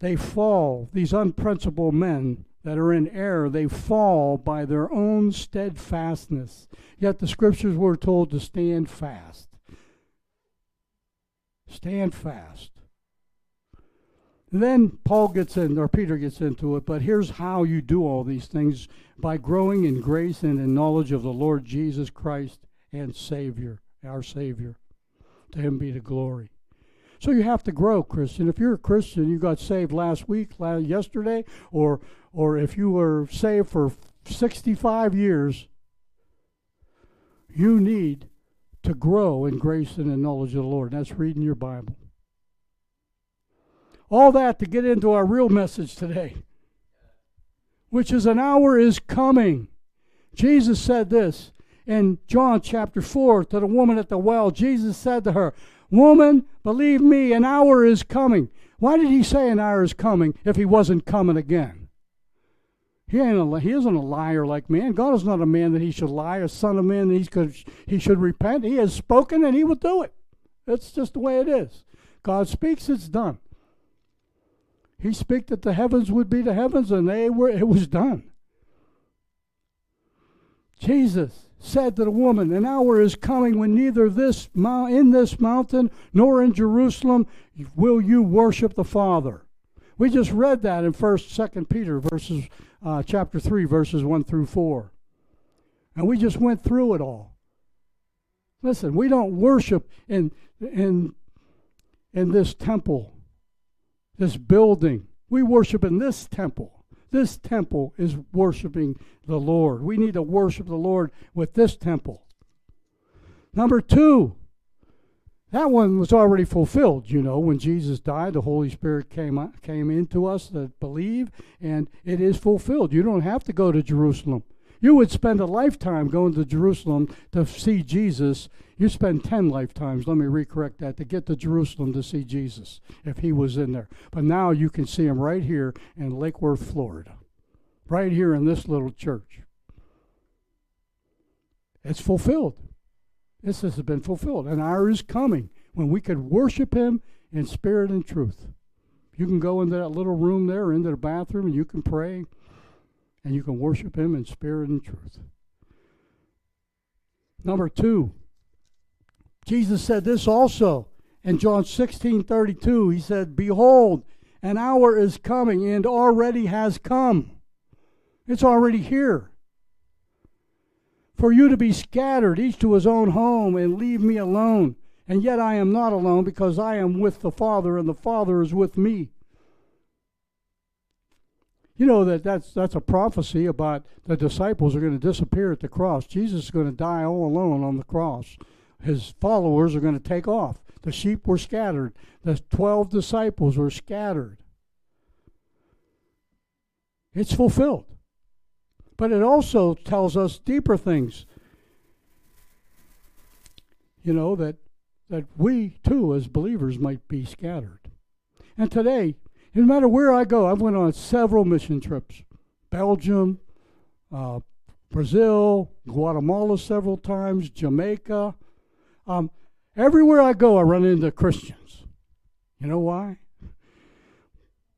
They fall, these unprincipled men that are in error, they fall by their own steadfastness. Yet the scriptures were told to stand fast. Stand fast. And then Paul gets in, or Peter gets into it, but here's how you do all these things by growing in grace and in knowledge of the Lord Jesus Christ and Savior, our Savior. To him be the glory. So you have to grow, Christian. If you're a Christian, you got saved last week, last, yesterday, or or if you were saved for 65 years, you need to grow in grace and in knowledge of the Lord. That's reading your Bible. All that to get into our real message today, which is an hour is coming. Jesus said this in John chapter 4 to the woman at the well. Jesus said to her, Woman, believe me, an hour is coming. Why did he say an hour is coming if he wasn't coming again? He ain't a, he isn't a liar like man. God is not a man that he should lie, a son of man that he could he should repent. He has spoken and he will do it. That's just the way it is. God speaks, it's done. He spoke that the heavens would be the heavens, and they were it was done. Jesus said to the woman, An hour is coming when neither this in this mountain nor in Jerusalem will you worship the Father. We just read that in First, Second Peter, verses uh, chapter three, verses one through four, and we just went through it all. Listen, we don't worship in in in this temple, this building. We worship in this temple. This temple is worshiping the Lord. We need to worship the Lord with this temple. Number two, that one was already fulfilled, you know, when Jesus died, the Holy Spirit came came into us that believe, and it is fulfilled. You don't have to go to Jerusalem. You would spend a lifetime going to Jerusalem to see Jesus. You spend 10 lifetimes, let me recorrect that, to get to Jerusalem to see Jesus if he was in there. But now you can see him right here in Lake Worth, Florida, right here in this little church. It's fulfilled. This has been fulfilled. An hour is coming when we could worship him in spirit and truth. You can go into that little room there, into the bathroom, and you can pray and you can worship Him in spirit and truth. Number two, Jesus said this also in John 16 32. He said, Behold, an hour is coming and already has come. It's already here. For you to be scattered, each to his own home, and leave me alone. And yet I am not alone because I am with the Father, and the Father is with me. You know that that's that's a prophecy about the disciples are going to disappear at the cross. Jesus is going to die all alone on the cross. His followers are going to take off. The sheep were scattered. The 12 disciples were scattered. It's fulfilled. But it also tells us deeper things. You know that that we too as believers might be scattered. And today no matter where I go, I've went on several mission trips. Belgium, uh, Brazil, Guatemala several times, Jamaica. Um, everywhere I go, I run into Christians. You know why?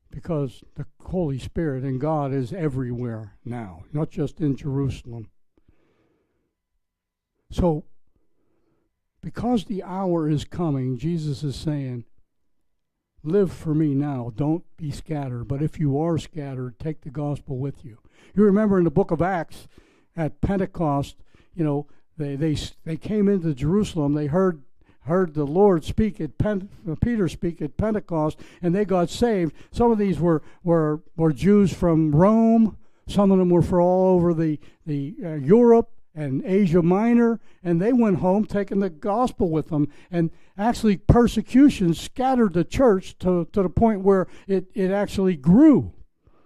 Because the Holy Spirit and God is everywhere now, not just in Jerusalem. So, because the hour is coming, Jesus is saying, Live for me now. Don't be scattered. But if you are scattered, take the gospel with you. You remember in the book of Acts at Pentecost, you know, they they they came into Jerusalem. They heard heard the Lord speak at Pen, uh, Peter speak at Pentecost, and they got saved. Some of these were were were Jews from Rome. Some of them were from all over the the uh, Europe and Asia Minor, and they went home taking the gospel with them. And actually, persecution scattered the church to, to the point where it, it actually grew.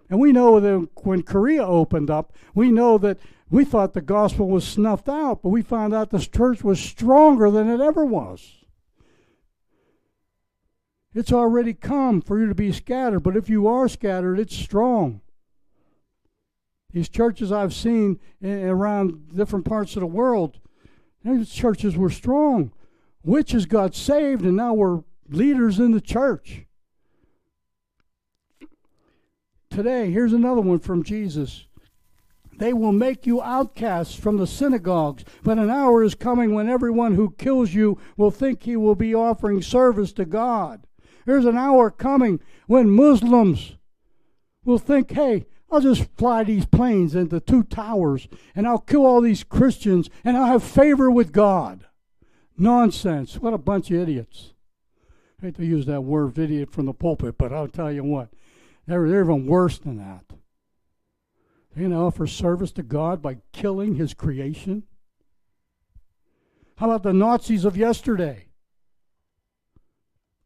And we know that when Korea opened up, we know that we thought the gospel was snuffed out, but we found out this church was stronger than it ever was. It's already come for you to be scattered, but if you are scattered, it's strong. These churches I've seen in, around different parts of the world, these churches were strong. Witches got saved, and now we're leaders in the church. Today, here's another one from Jesus. They will make you outcasts from the synagogues, but an hour is coming when everyone who kills you will think he will be offering service to God. There's an hour coming when Muslims will think, hey, I'll just fly these planes into two towers and I'll kill all these Christians and I'll have favor with God. Nonsense. What a bunch of idiots. I hate to use that word idiot from the pulpit, but I'll tell you what, they're, they're even worse than that. They're going to offer service to God by killing his creation. How about the Nazis of yesterday?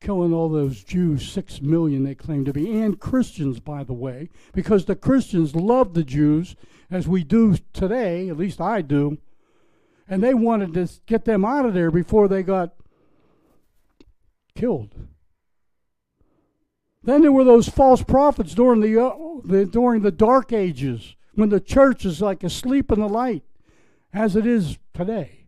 killing all those Jews, six million they claim to be, and Christians, by the way, because the Christians love the Jews as we do today, at least I do, and they wanted to get them out of there before they got killed. Then there were those false prophets during the, uh, the during the Dark Ages when the church is like asleep in the light, as it is today.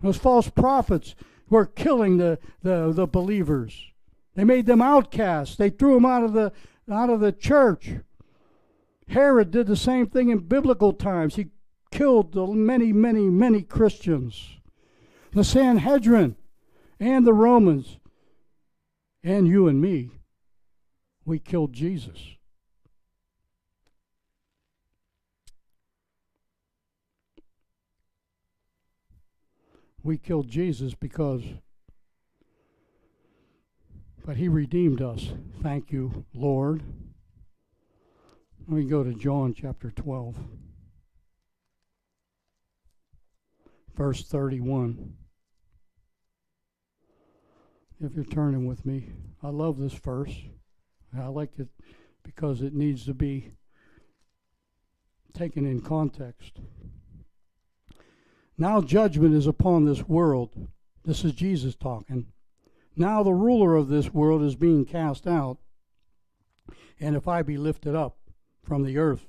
Those false prophets were killing the, the, the believers. They made them outcasts. They threw them out of the out of the church. Herod did the same thing in biblical times. He killed many, many, many Christians. The Sanhedrin and the Romans and you and me, we killed Jesus. We killed Jesus because, but He redeemed us. Thank you, Lord. Let me go to John chapter 12, verse 31. If you're turning with me, I love this verse. I like it because it needs to be taken in context. Now judgment is upon this world. This is Jesus talking. Now the ruler of this world is being cast out. And if I be lifted up from the earth,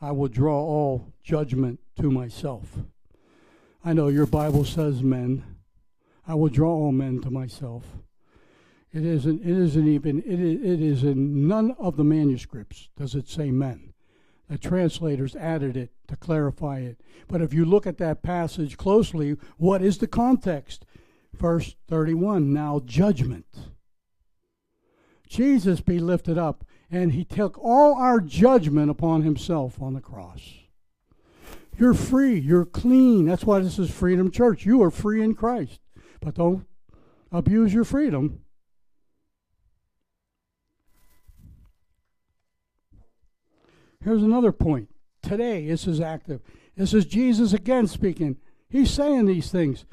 I will draw all judgment to myself. I know your Bible says men. I will draw all men to myself. It isn't. It isn't even. It is, it is in none of the manuscripts does it say men. The translators added it to clarify it. But if you look at that passage closely, what is the context? Verse 31 Now judgment. Jesus be lifted up, and he took all our judgment upon himself on the cross. You're free. You're clean. That's why this is Freedom Church. You are free in Christ. But don't abuse your freedom. Here's another point. Today, this is active. This is Jesus again speaking. He's saying these things.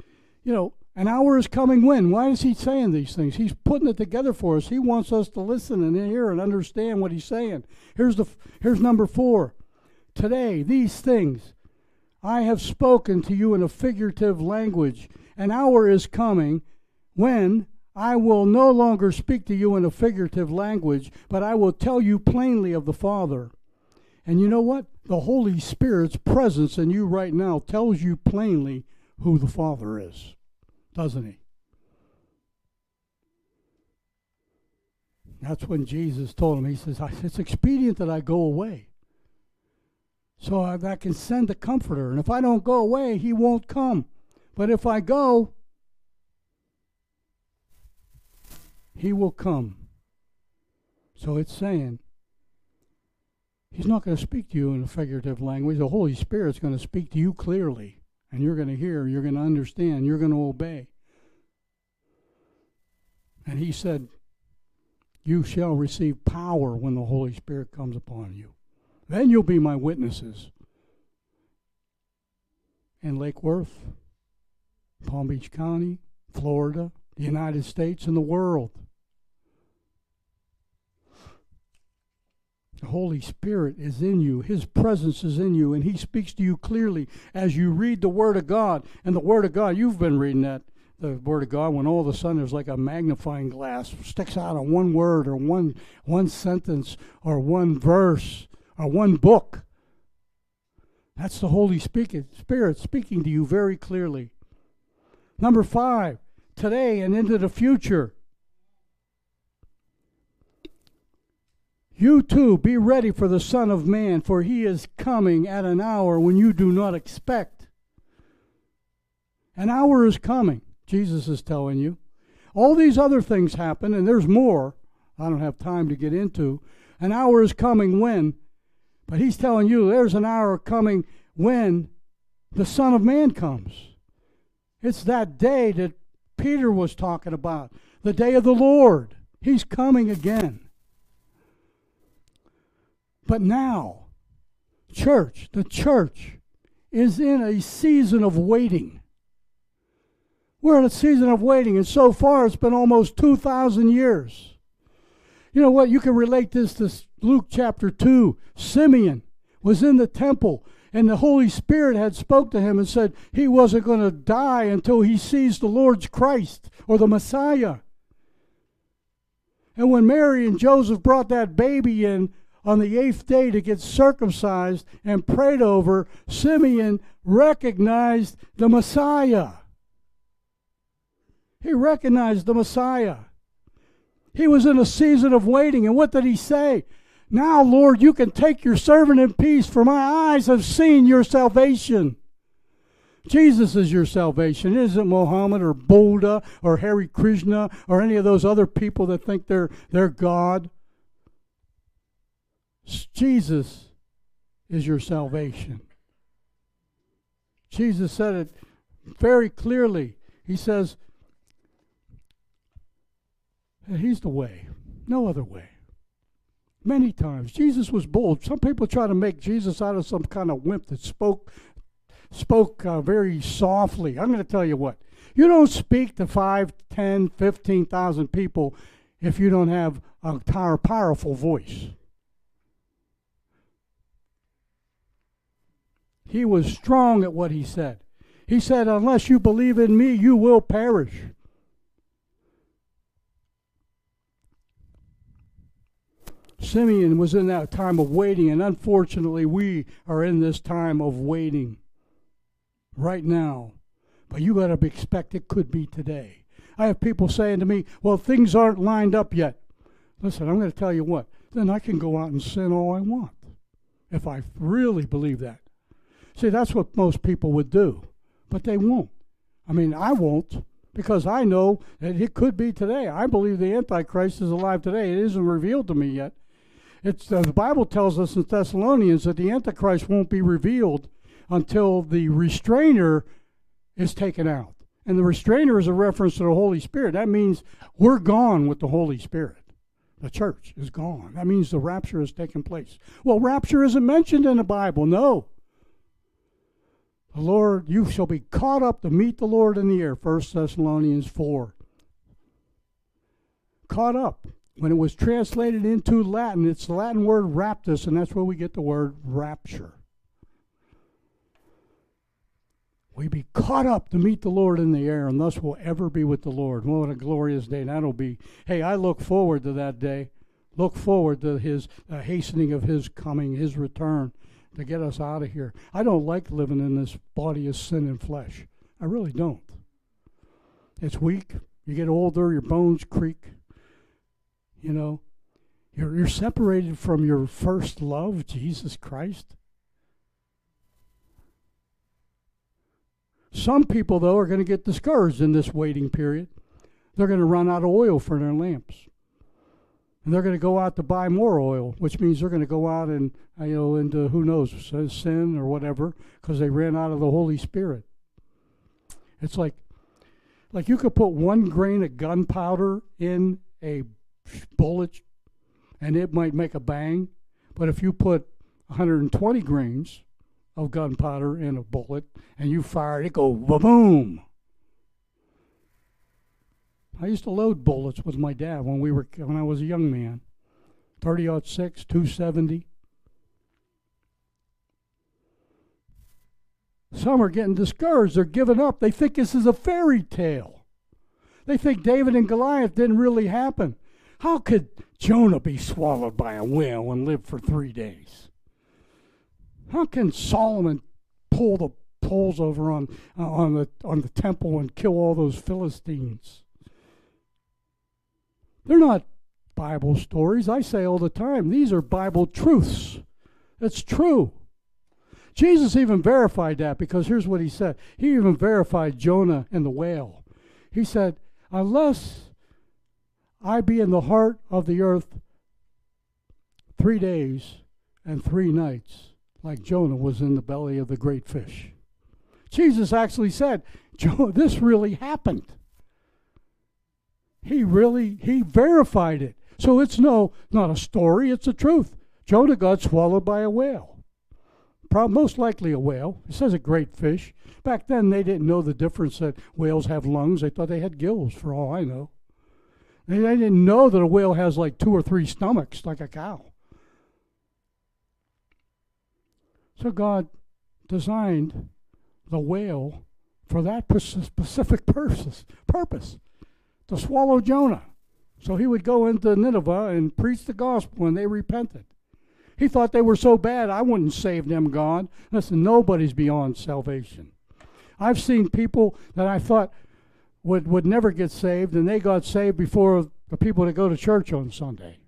You know, an hour is coming when? Why is he saying these things? He's putting it together for us. He wants us to listen and hear and understand what he's saying. Here's the here's number 4. Today, these things I have spoken to you in a figurative language. An hour is coming when I will no longer speak to you in a figurative language, but I will tell you plainly of the Father. And you know what? The Holy Spirit's presence in you right now tells you plainly who the Father is, doesn't he? That's when Jesus told him, He says, It's expedient that I go away. So I, I can send the comforter. And if I don't go away, he won't come. But if I go, he will come. So it's saying, He's not going to speak to you in a figurative language. The Holy Spirit's going to speak to you clearly, and you're going to hear, you're going to understand, you're going to obey. And he said, You shall receive power when the Holy Spirit comes upon you. Then you'll be my witnesses in Lake Worth, Palm Beach County, Florida, the United States, and the world. The Holy Spirit is in you. His presence is in you, and He speaks to you clearly as you read the Word of God. And the Word of God, you've been reading that, the Word of God, when all of a sudden there's like a magnifying glass sticks out on one word or one one sentence or one verse or one book. That's the Holy Spirit speaking to you very clearly. Number five, today and into the future. You too be ready for the Son of Man, for he is coming at an hour when you do not expect. An hour is coming, Jesus is telling you. All these other things happen, and there's more I don't have time to get into. An hour is coming when, but he's telling you there's an hour coming when the Son of Man comes. It's that day that Peter was talking about, the day of the Lord. He's coming again. But now, church, the church is in a season of waiting. We're in a season of waiting, and so far it's been almost 2,000 years. You know what? You can relate this to Luke chapter 2. Simeon was in the temple, and the Holy Spirit had spoke to him and said he wasn't going to die until he sees the Lord's Christ or the Messiah. And when Mary and Joseph brought that baby in, on the eighth day to get circumcised and prayed over, Simeon recognized the Messiah. He recognized the Messiah. He was in a season of waiting. And what did he say? Now, Lord, you can take your servant in peace, for my eyes have seen your salvation. Jesus is your salvation. It isn't Mohammed or Buddha or Hare Krishna or any of those other people that think they're, they're God. Jesus is your salvation. Jesus said it very clearly. He says, He's the way, no other way. Many times. Jesus was bold. Some people try to make Jesus out of some kind of wimp that spoke spoke uh, very softly. I'm going to tell you what. You don't speak to 5, 10, 15,000 people if you don't have a powerful voice. He was strong at what he said. He said, Unless you believe in me, you will perish. Simeon was in that time of waiting, and unfortunately, we are in this time of waiting right now. But you got to expect it could be today. I have people saying to me, well, things aren't lined up yet. Listen, I'm going to tell you what, then I can go out and sin all I want if I really believe that. See, that's what most people would do, but they won't. I mean, I won't because I know that it could be today. I believe the Antichrist is alive today. It isn't revealed to me yet. It's uh, the Bible tells us in Thessalonians that the Antichrist won't be revealed until the restrainer is taken out. And the restrainer is a reference to the Holy Spirit. That means we're gone with the Holy Spirit. The church is gone. That means the rapture has taken place. Well, rapture isn't mentioned in the Bible. No. The Lord, you shall be caught up to meet the Lord in the air. 1 Thessalonians 4. Caught up. When it was translated into Latin, it's the Latin word raptus, and that's where we get the word rapture. we be caught up to meet the Lord in the air, and thus we'll ever be with the Lord. What a glorious day that'll be. Hey, I look forward to that day. Look forward to his uh, hastening of his coming, his return to get us out of here. I don't like living in this body of sin and flesh. I really don't. It's weak. You get older, your bones creak. You know, you're, you're separated from your first love, Jesus Christ. Some people, though, are going to get discouraged in this waiting period. They're going to run out of oil for their lamps. And they're going to go out to buy more oil, which means they're going to go out and, uh, you know, into who knows, sin or whatever, because they ran out of the Holy Spirit. It's like, like you could put one grain of gunpowder in a bullet and it might make a bang. But if you put 120 grains of gunpowder in a bullet and you fire it, it go boom. I used to load bullets with my dad when we were when I was a young man. 30 6, 270. Some are getting discouraged. They're giving up. They think this is a fairy tale. They think David and Goliath didn't really happen. How could Jonah be swallowed by a whale and live for three days? How can Solomon pull the poles over on uh, on the on the temple and kill all those Philistines? They're not Bible stories. I say all the time, these are Bible truths. It's true. Jesus even verified that because here's what he said. He even verified Jonah and the whale. He said, Unless I be in the heart of the earth three days and three nights, like Jonah was in the belly of the great fish. Jesus actually said, Jonah, this really happened. He really, he verified it. So it's no, not a story, it's a truth. Jonah got swallowed by a whale. Most likely a whale. It says a great fish. Back then, they didn't know the difference that whales have lungs. They thought they had gills, for all I know. They, they didn't know that a whale has like two or three stomachs, like a cow. So God designed the whale for that specific purpose to swallow Jonah. So he would go into Nineveh and preach the gospel, and they repented. He thought they were so bad, I wouldn't save them, God. Listen, nobody's beyond salvation. I've seen people that I thought would, would never get saved, and they got saved before the people that go to church on Sunday.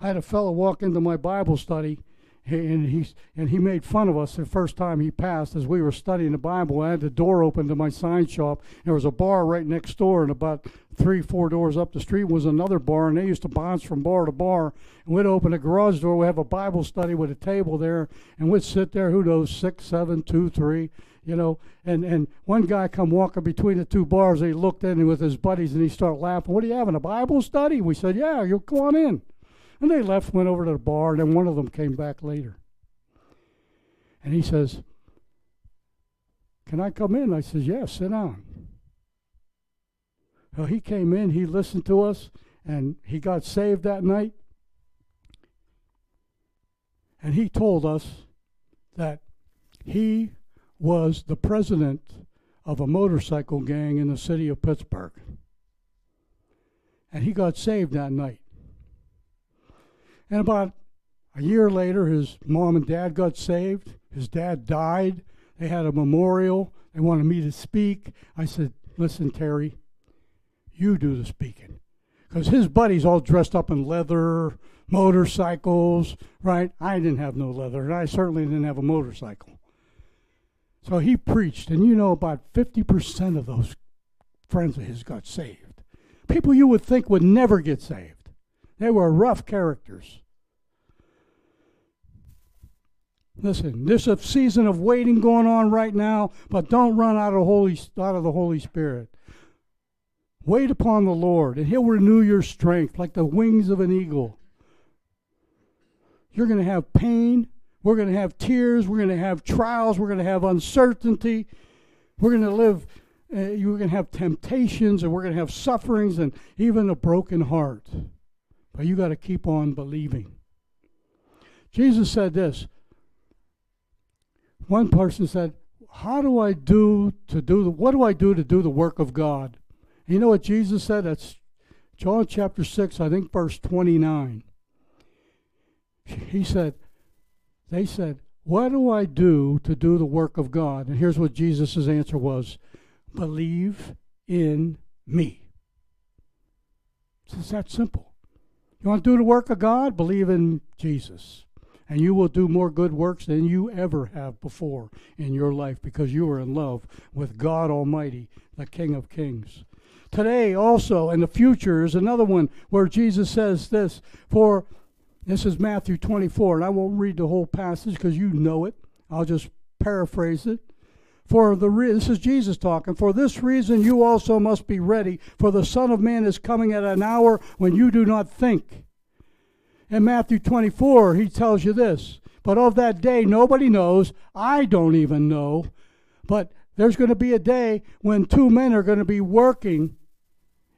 I had a fellow walk into my Bible study, and he and he made fun of us the first time he passed as we were studying the Bible. I had the door open to my sign shop. There was a bar right next door, and about three, four doors up the street was another bar, and they used to bounce from bar to bar. And we'd open a garage door, we'd have a Bible study with a table there, and we'd sit there, who knows, six, seven, two, three, you know. And and one guy come walking between the two bars, and he looked in with his buddies, and he started laughing. What are you having, a Bible study? We said, yeah, you come on in. And they left, went over to the bar, and then one of them came back later. And he says, Can I come in? I says, Yes, yeah, sit down. Well, he came in, he listened to us, and he got saved that night. And he told us that he was the president of a motorcycle gang in the city of Pittsburgh. And he got saved that night. And about a year later, his mom and dad got saved. His dad died. They had a memorial. They wanted me to speak. I said, Listen, Terry, you do the speaking. Because his buddies all dressed up in leather, motorcycles, right? I didn't have no leather, and I certainly didn't have a motorcycle. So he preached, and you know, about 50% of those friends of his got saved. People you would think would never get saved. They were rough characters. Listen, there's a season of waiting going on right now, but don't run out of holy out of the Holy Spirit. Wait upon the Lord, and He'll renew your strength like the wings of an eagle. You're going to have pain. We're going to have tears. We're going to have trials. We're going to have uncertainty. We're going to live. Uh, you're going to have temptations, and we're going to have sufferings, and even a broken heart. But you got to keep on believing. Jesus said this. One person said, "How do I do to do the, what do I do to do the work of God?" And you know what Jesus said? That's John chapter 6, I think verse 29. He said, they said, "What do I do to do the work of God?" And here's what Jesus' answer was, "Believe in me." It's that simple. You want to do the work of God? Believe in Jesus. And you will do more good works than you ever have before in your life because you are in love with God Almighty, the King of Kings. Today, also, in the future, is another one where Jesus says this For this is Matthew 24, and I won't read the whole passage because you know it. I'll just paraphrase it. For the re- this is Jesus talking. For this reason, you also must be ready, for the Son of Man is coming at an hour when you do not think. In Matthew 24, he tells you this. But of that day, nobody knows. I don't even know. But there's going to be a day when two men are going to be working,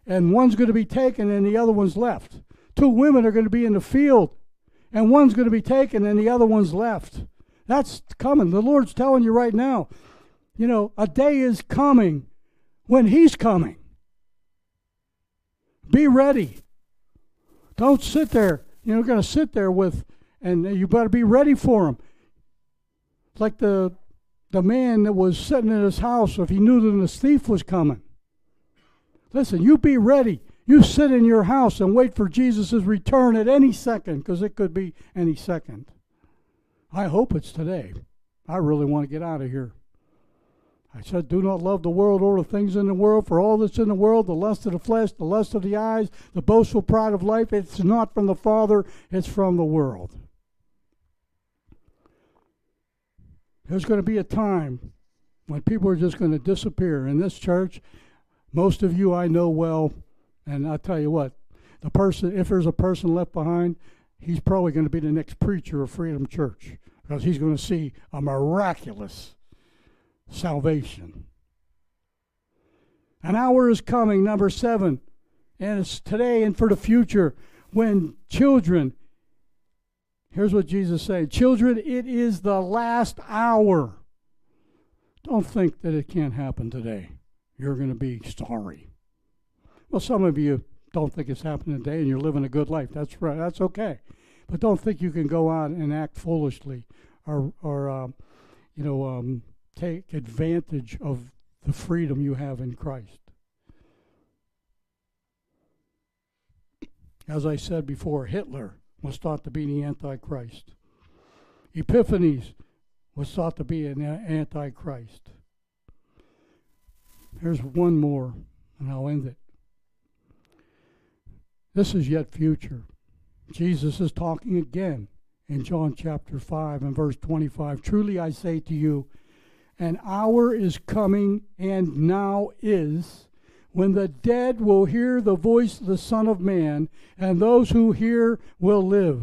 and one's going to be taken and the other one's left. Two women are going to be in the field, and one's going to be taken and the other one's left. That's coming. The Lord's telling you right now. You know, a day is coming when He's coming. Be ready. Don't sit there. You know, going to sit there with, and you better be ready for Him. Like the the man that was sitting in his house, if he knew that the thief was coming. Listen, you be ready. You sit in your house and wait for Jesus' return at any second, because it could be any second. I hope it's today. I really want to get out of here. I said, Do not love the world or the things in the world, for all that's in the world, the lust of the flesh, the lust of the eyes, the boastful pride of life, it's not from the Father, it's from the world. There's going to be a time when people are just going to disappear. In this church, most of you I know well, and I'll tell you what, the person, if there's a person left behind, he's probably going to be the next preacher of Freedom Church because he's going to see a miraculous salvation. An hour is coming, number seven, and it's today and for the future when children, here's what Jesus said Children, it is the last hour. Don't think that it can't happen today. You're going to be sorry. Well, some of you don't think it's happening today and you're living a good life. That's right. That's okay. But don't think you can go on and act foolishly or, or um, you know, um, take advantage of the freedom you have in Christ. As I said before, Hitler was thought to be the Antichrist. Epiphanes was thought to be an Antichrist. Here's one more, and I'll end it. This is yet future. Jesus is talking again in John chapter 5 and verse 25. Truly I say to you, an hour is coming and now is when the dead will hear the voice of the Son of Man, and those who hear will live.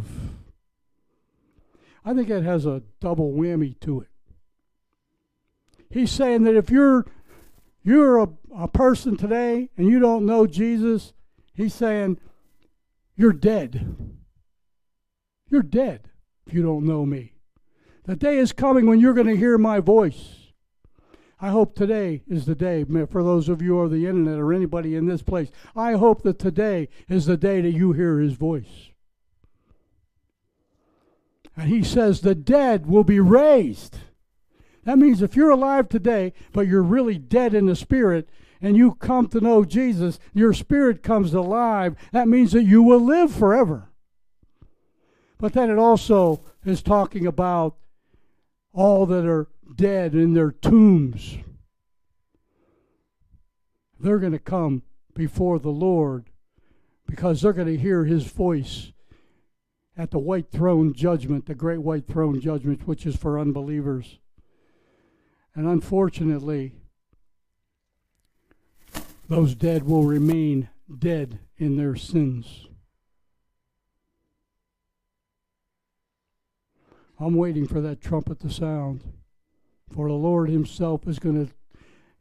I think it has a double whammy to it. He's saying that if you're you're a, a person today and you don't know Jesus, he's saying you're dead. You're dead if you don't know me. The day is coming when you're going to hear my voice. I hope today is the day for those of you on the internet or anybody in this place. I hope that today is the day that you hear his voice. And he says the dead will be raised. That means if you're alive today, but you're really dead in the spirit, and you come to know Jesus, your spirit comes alive. That means that you will live forever. But then it also is talking about all that are dead in their tombs. They're going to come before the Lord because they're going to hear his voice at the white throne judgment, the great white throne judgment, which is for unbelievers. And unfortunately, those dead will remain dead in their sins. I'm waiting for that trumpet to sound. For the Lord himself is going to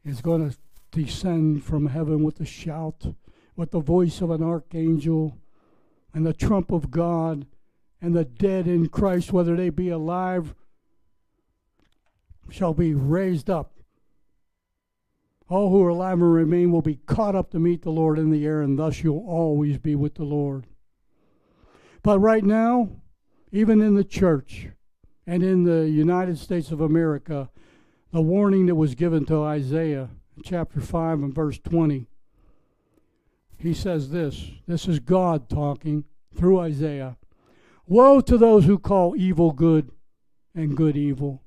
is going to descend from heaven with a shout, with the voice of an archangel, and the trump of God, and the dead in Christ, whether they be alive, shall be raised up. All who are alive and remain will be caught up to meet the Lord in the air, and thus you'll always be with the Lord. But right now, even in the church and in the United States of America, the warning that was given to Isaiah, chapter 5 and verse 20. He says this this is God talking through Isaiah. Woe to those who call evil good and good evil.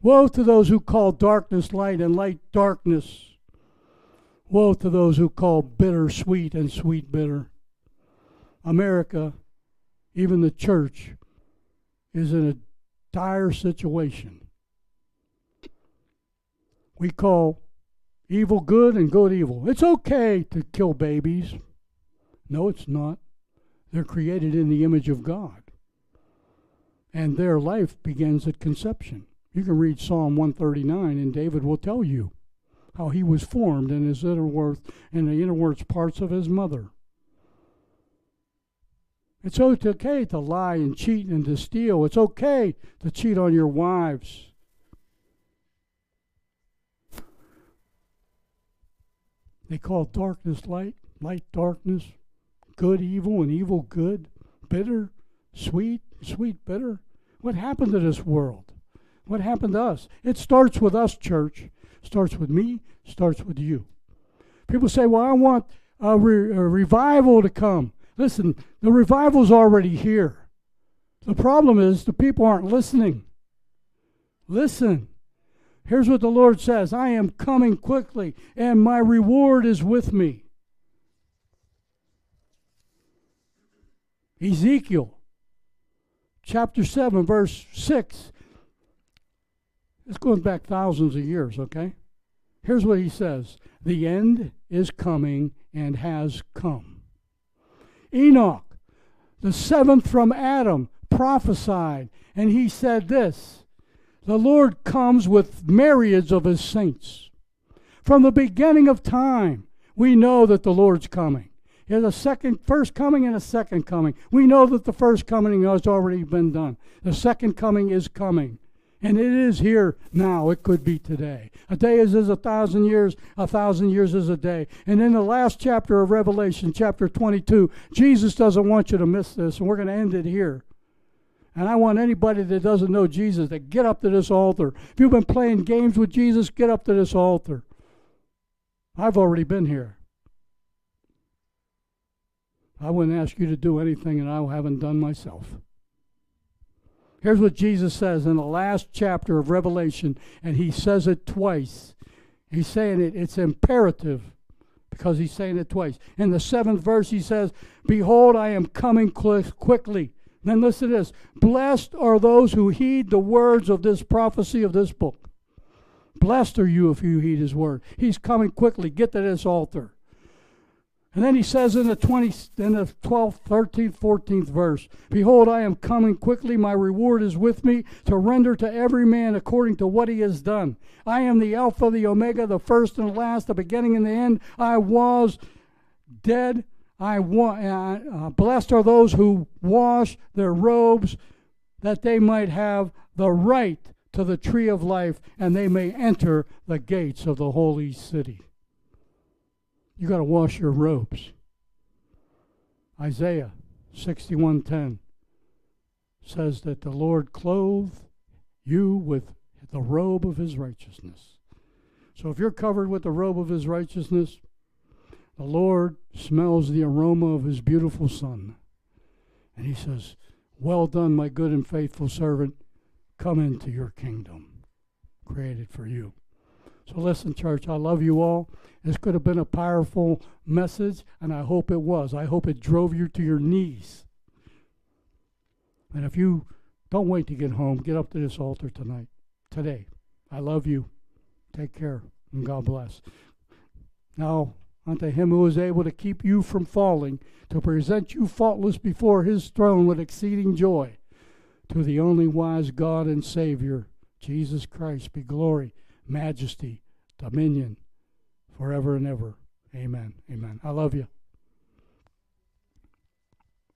Woe to those who call darkness light and light darkness. Woe to those who call bitter sweet and sweet bitter. America, even the church, is in a dire situation we call evil good and good evil. It's okay to kill babies. No, it's not. They're created in the image of God. And their life begins at conception. You can read Psalm 139, and David will tell you how he was formed in his inner worth, in the innerwards parts of his mother. It's okay to lie and cheat and to steal. It's okay to cheat on your wives. They call darkness light, light darkness, good evil, and evil good, bitter, sweet, sweet bitter. What happened to this world? What happened to us? It starts with us, church. Starts with me, starts with you. People say, well, I want a, re- a revival to come. Listen, the revival's already here. The problem is the people aren't listening. Listen. Here's what the Lord says I am coming quickly, and my reward is with me. Ezekiel chapter 7, verse 6. It's going back thousands of years, okay? Here's what he says The end is coming and has come. Enoch, the seventh from Adam, prophesied, and he said this the Lord comes with myriads of his saints. From the beginning of time, we know that the Lord's coming. He has a second, first coming and a second coming. We know that the first coming has already been done. The second coming is coming. And it is here now. It could be today. A day is as a thousand years, a thousand years is a day. And in the last chapter of Revelation, chapter 22, Jesus doesn't want you to miss this, and we're going to end it here. And I want anybody that doesn't know Jesus to get up to this altar. If you've been playing games with Jesus, get up to this altar. I've already been here. I wouldn't ask you to do anything that I haven't done myself. Here's what Jesus says in the last chapter of Revelation, and he says it twice. He's saying it, it's imperative because he's saying it twice. In the seventh verse, he says, Behold, I am coming quickly. Then listen to this Blessed are those who heed the words of this prophecy of this book. Blessed are you if you heed his word. He's coming quickly. Get to this altar. And then he says in the 20, in the 12th, 13th, 14th verse, Behold, I am coming quickly. My reward is with me to render to every man according to what he has done. I am the Alpha, the Omega, the first and the last, the beginning and the end. I was dead. I wa- uh, uh, blessed are those who wash their robes, that they might have the right to the tree of life, and they may enter the gates of the holy city. You got to wash your robes. Isaiah 61:10 says that the Lord clothed you with the robe of his righteousness. So if you're covered with the robe of his righteousness, the Lord smells the aroma of his beautiful son. And he says, "Well done, my good and faithful servant. Come into your kingdom created for you." So listen, church, I love you all. This could have been a powerful message, and I hope it was. I hope it drove you to your knees. And if you don't wait to get home, get up to this altar tonight, today. I love you. Take care, and God bless. Now, unto him who is able to keep you from falling, to present you faultless before his throne with exceeding joy, to the only wise God and Savior, Jesus Christ, be glory, majesty, dominion, forever and ever. Amen. Amen. I love you.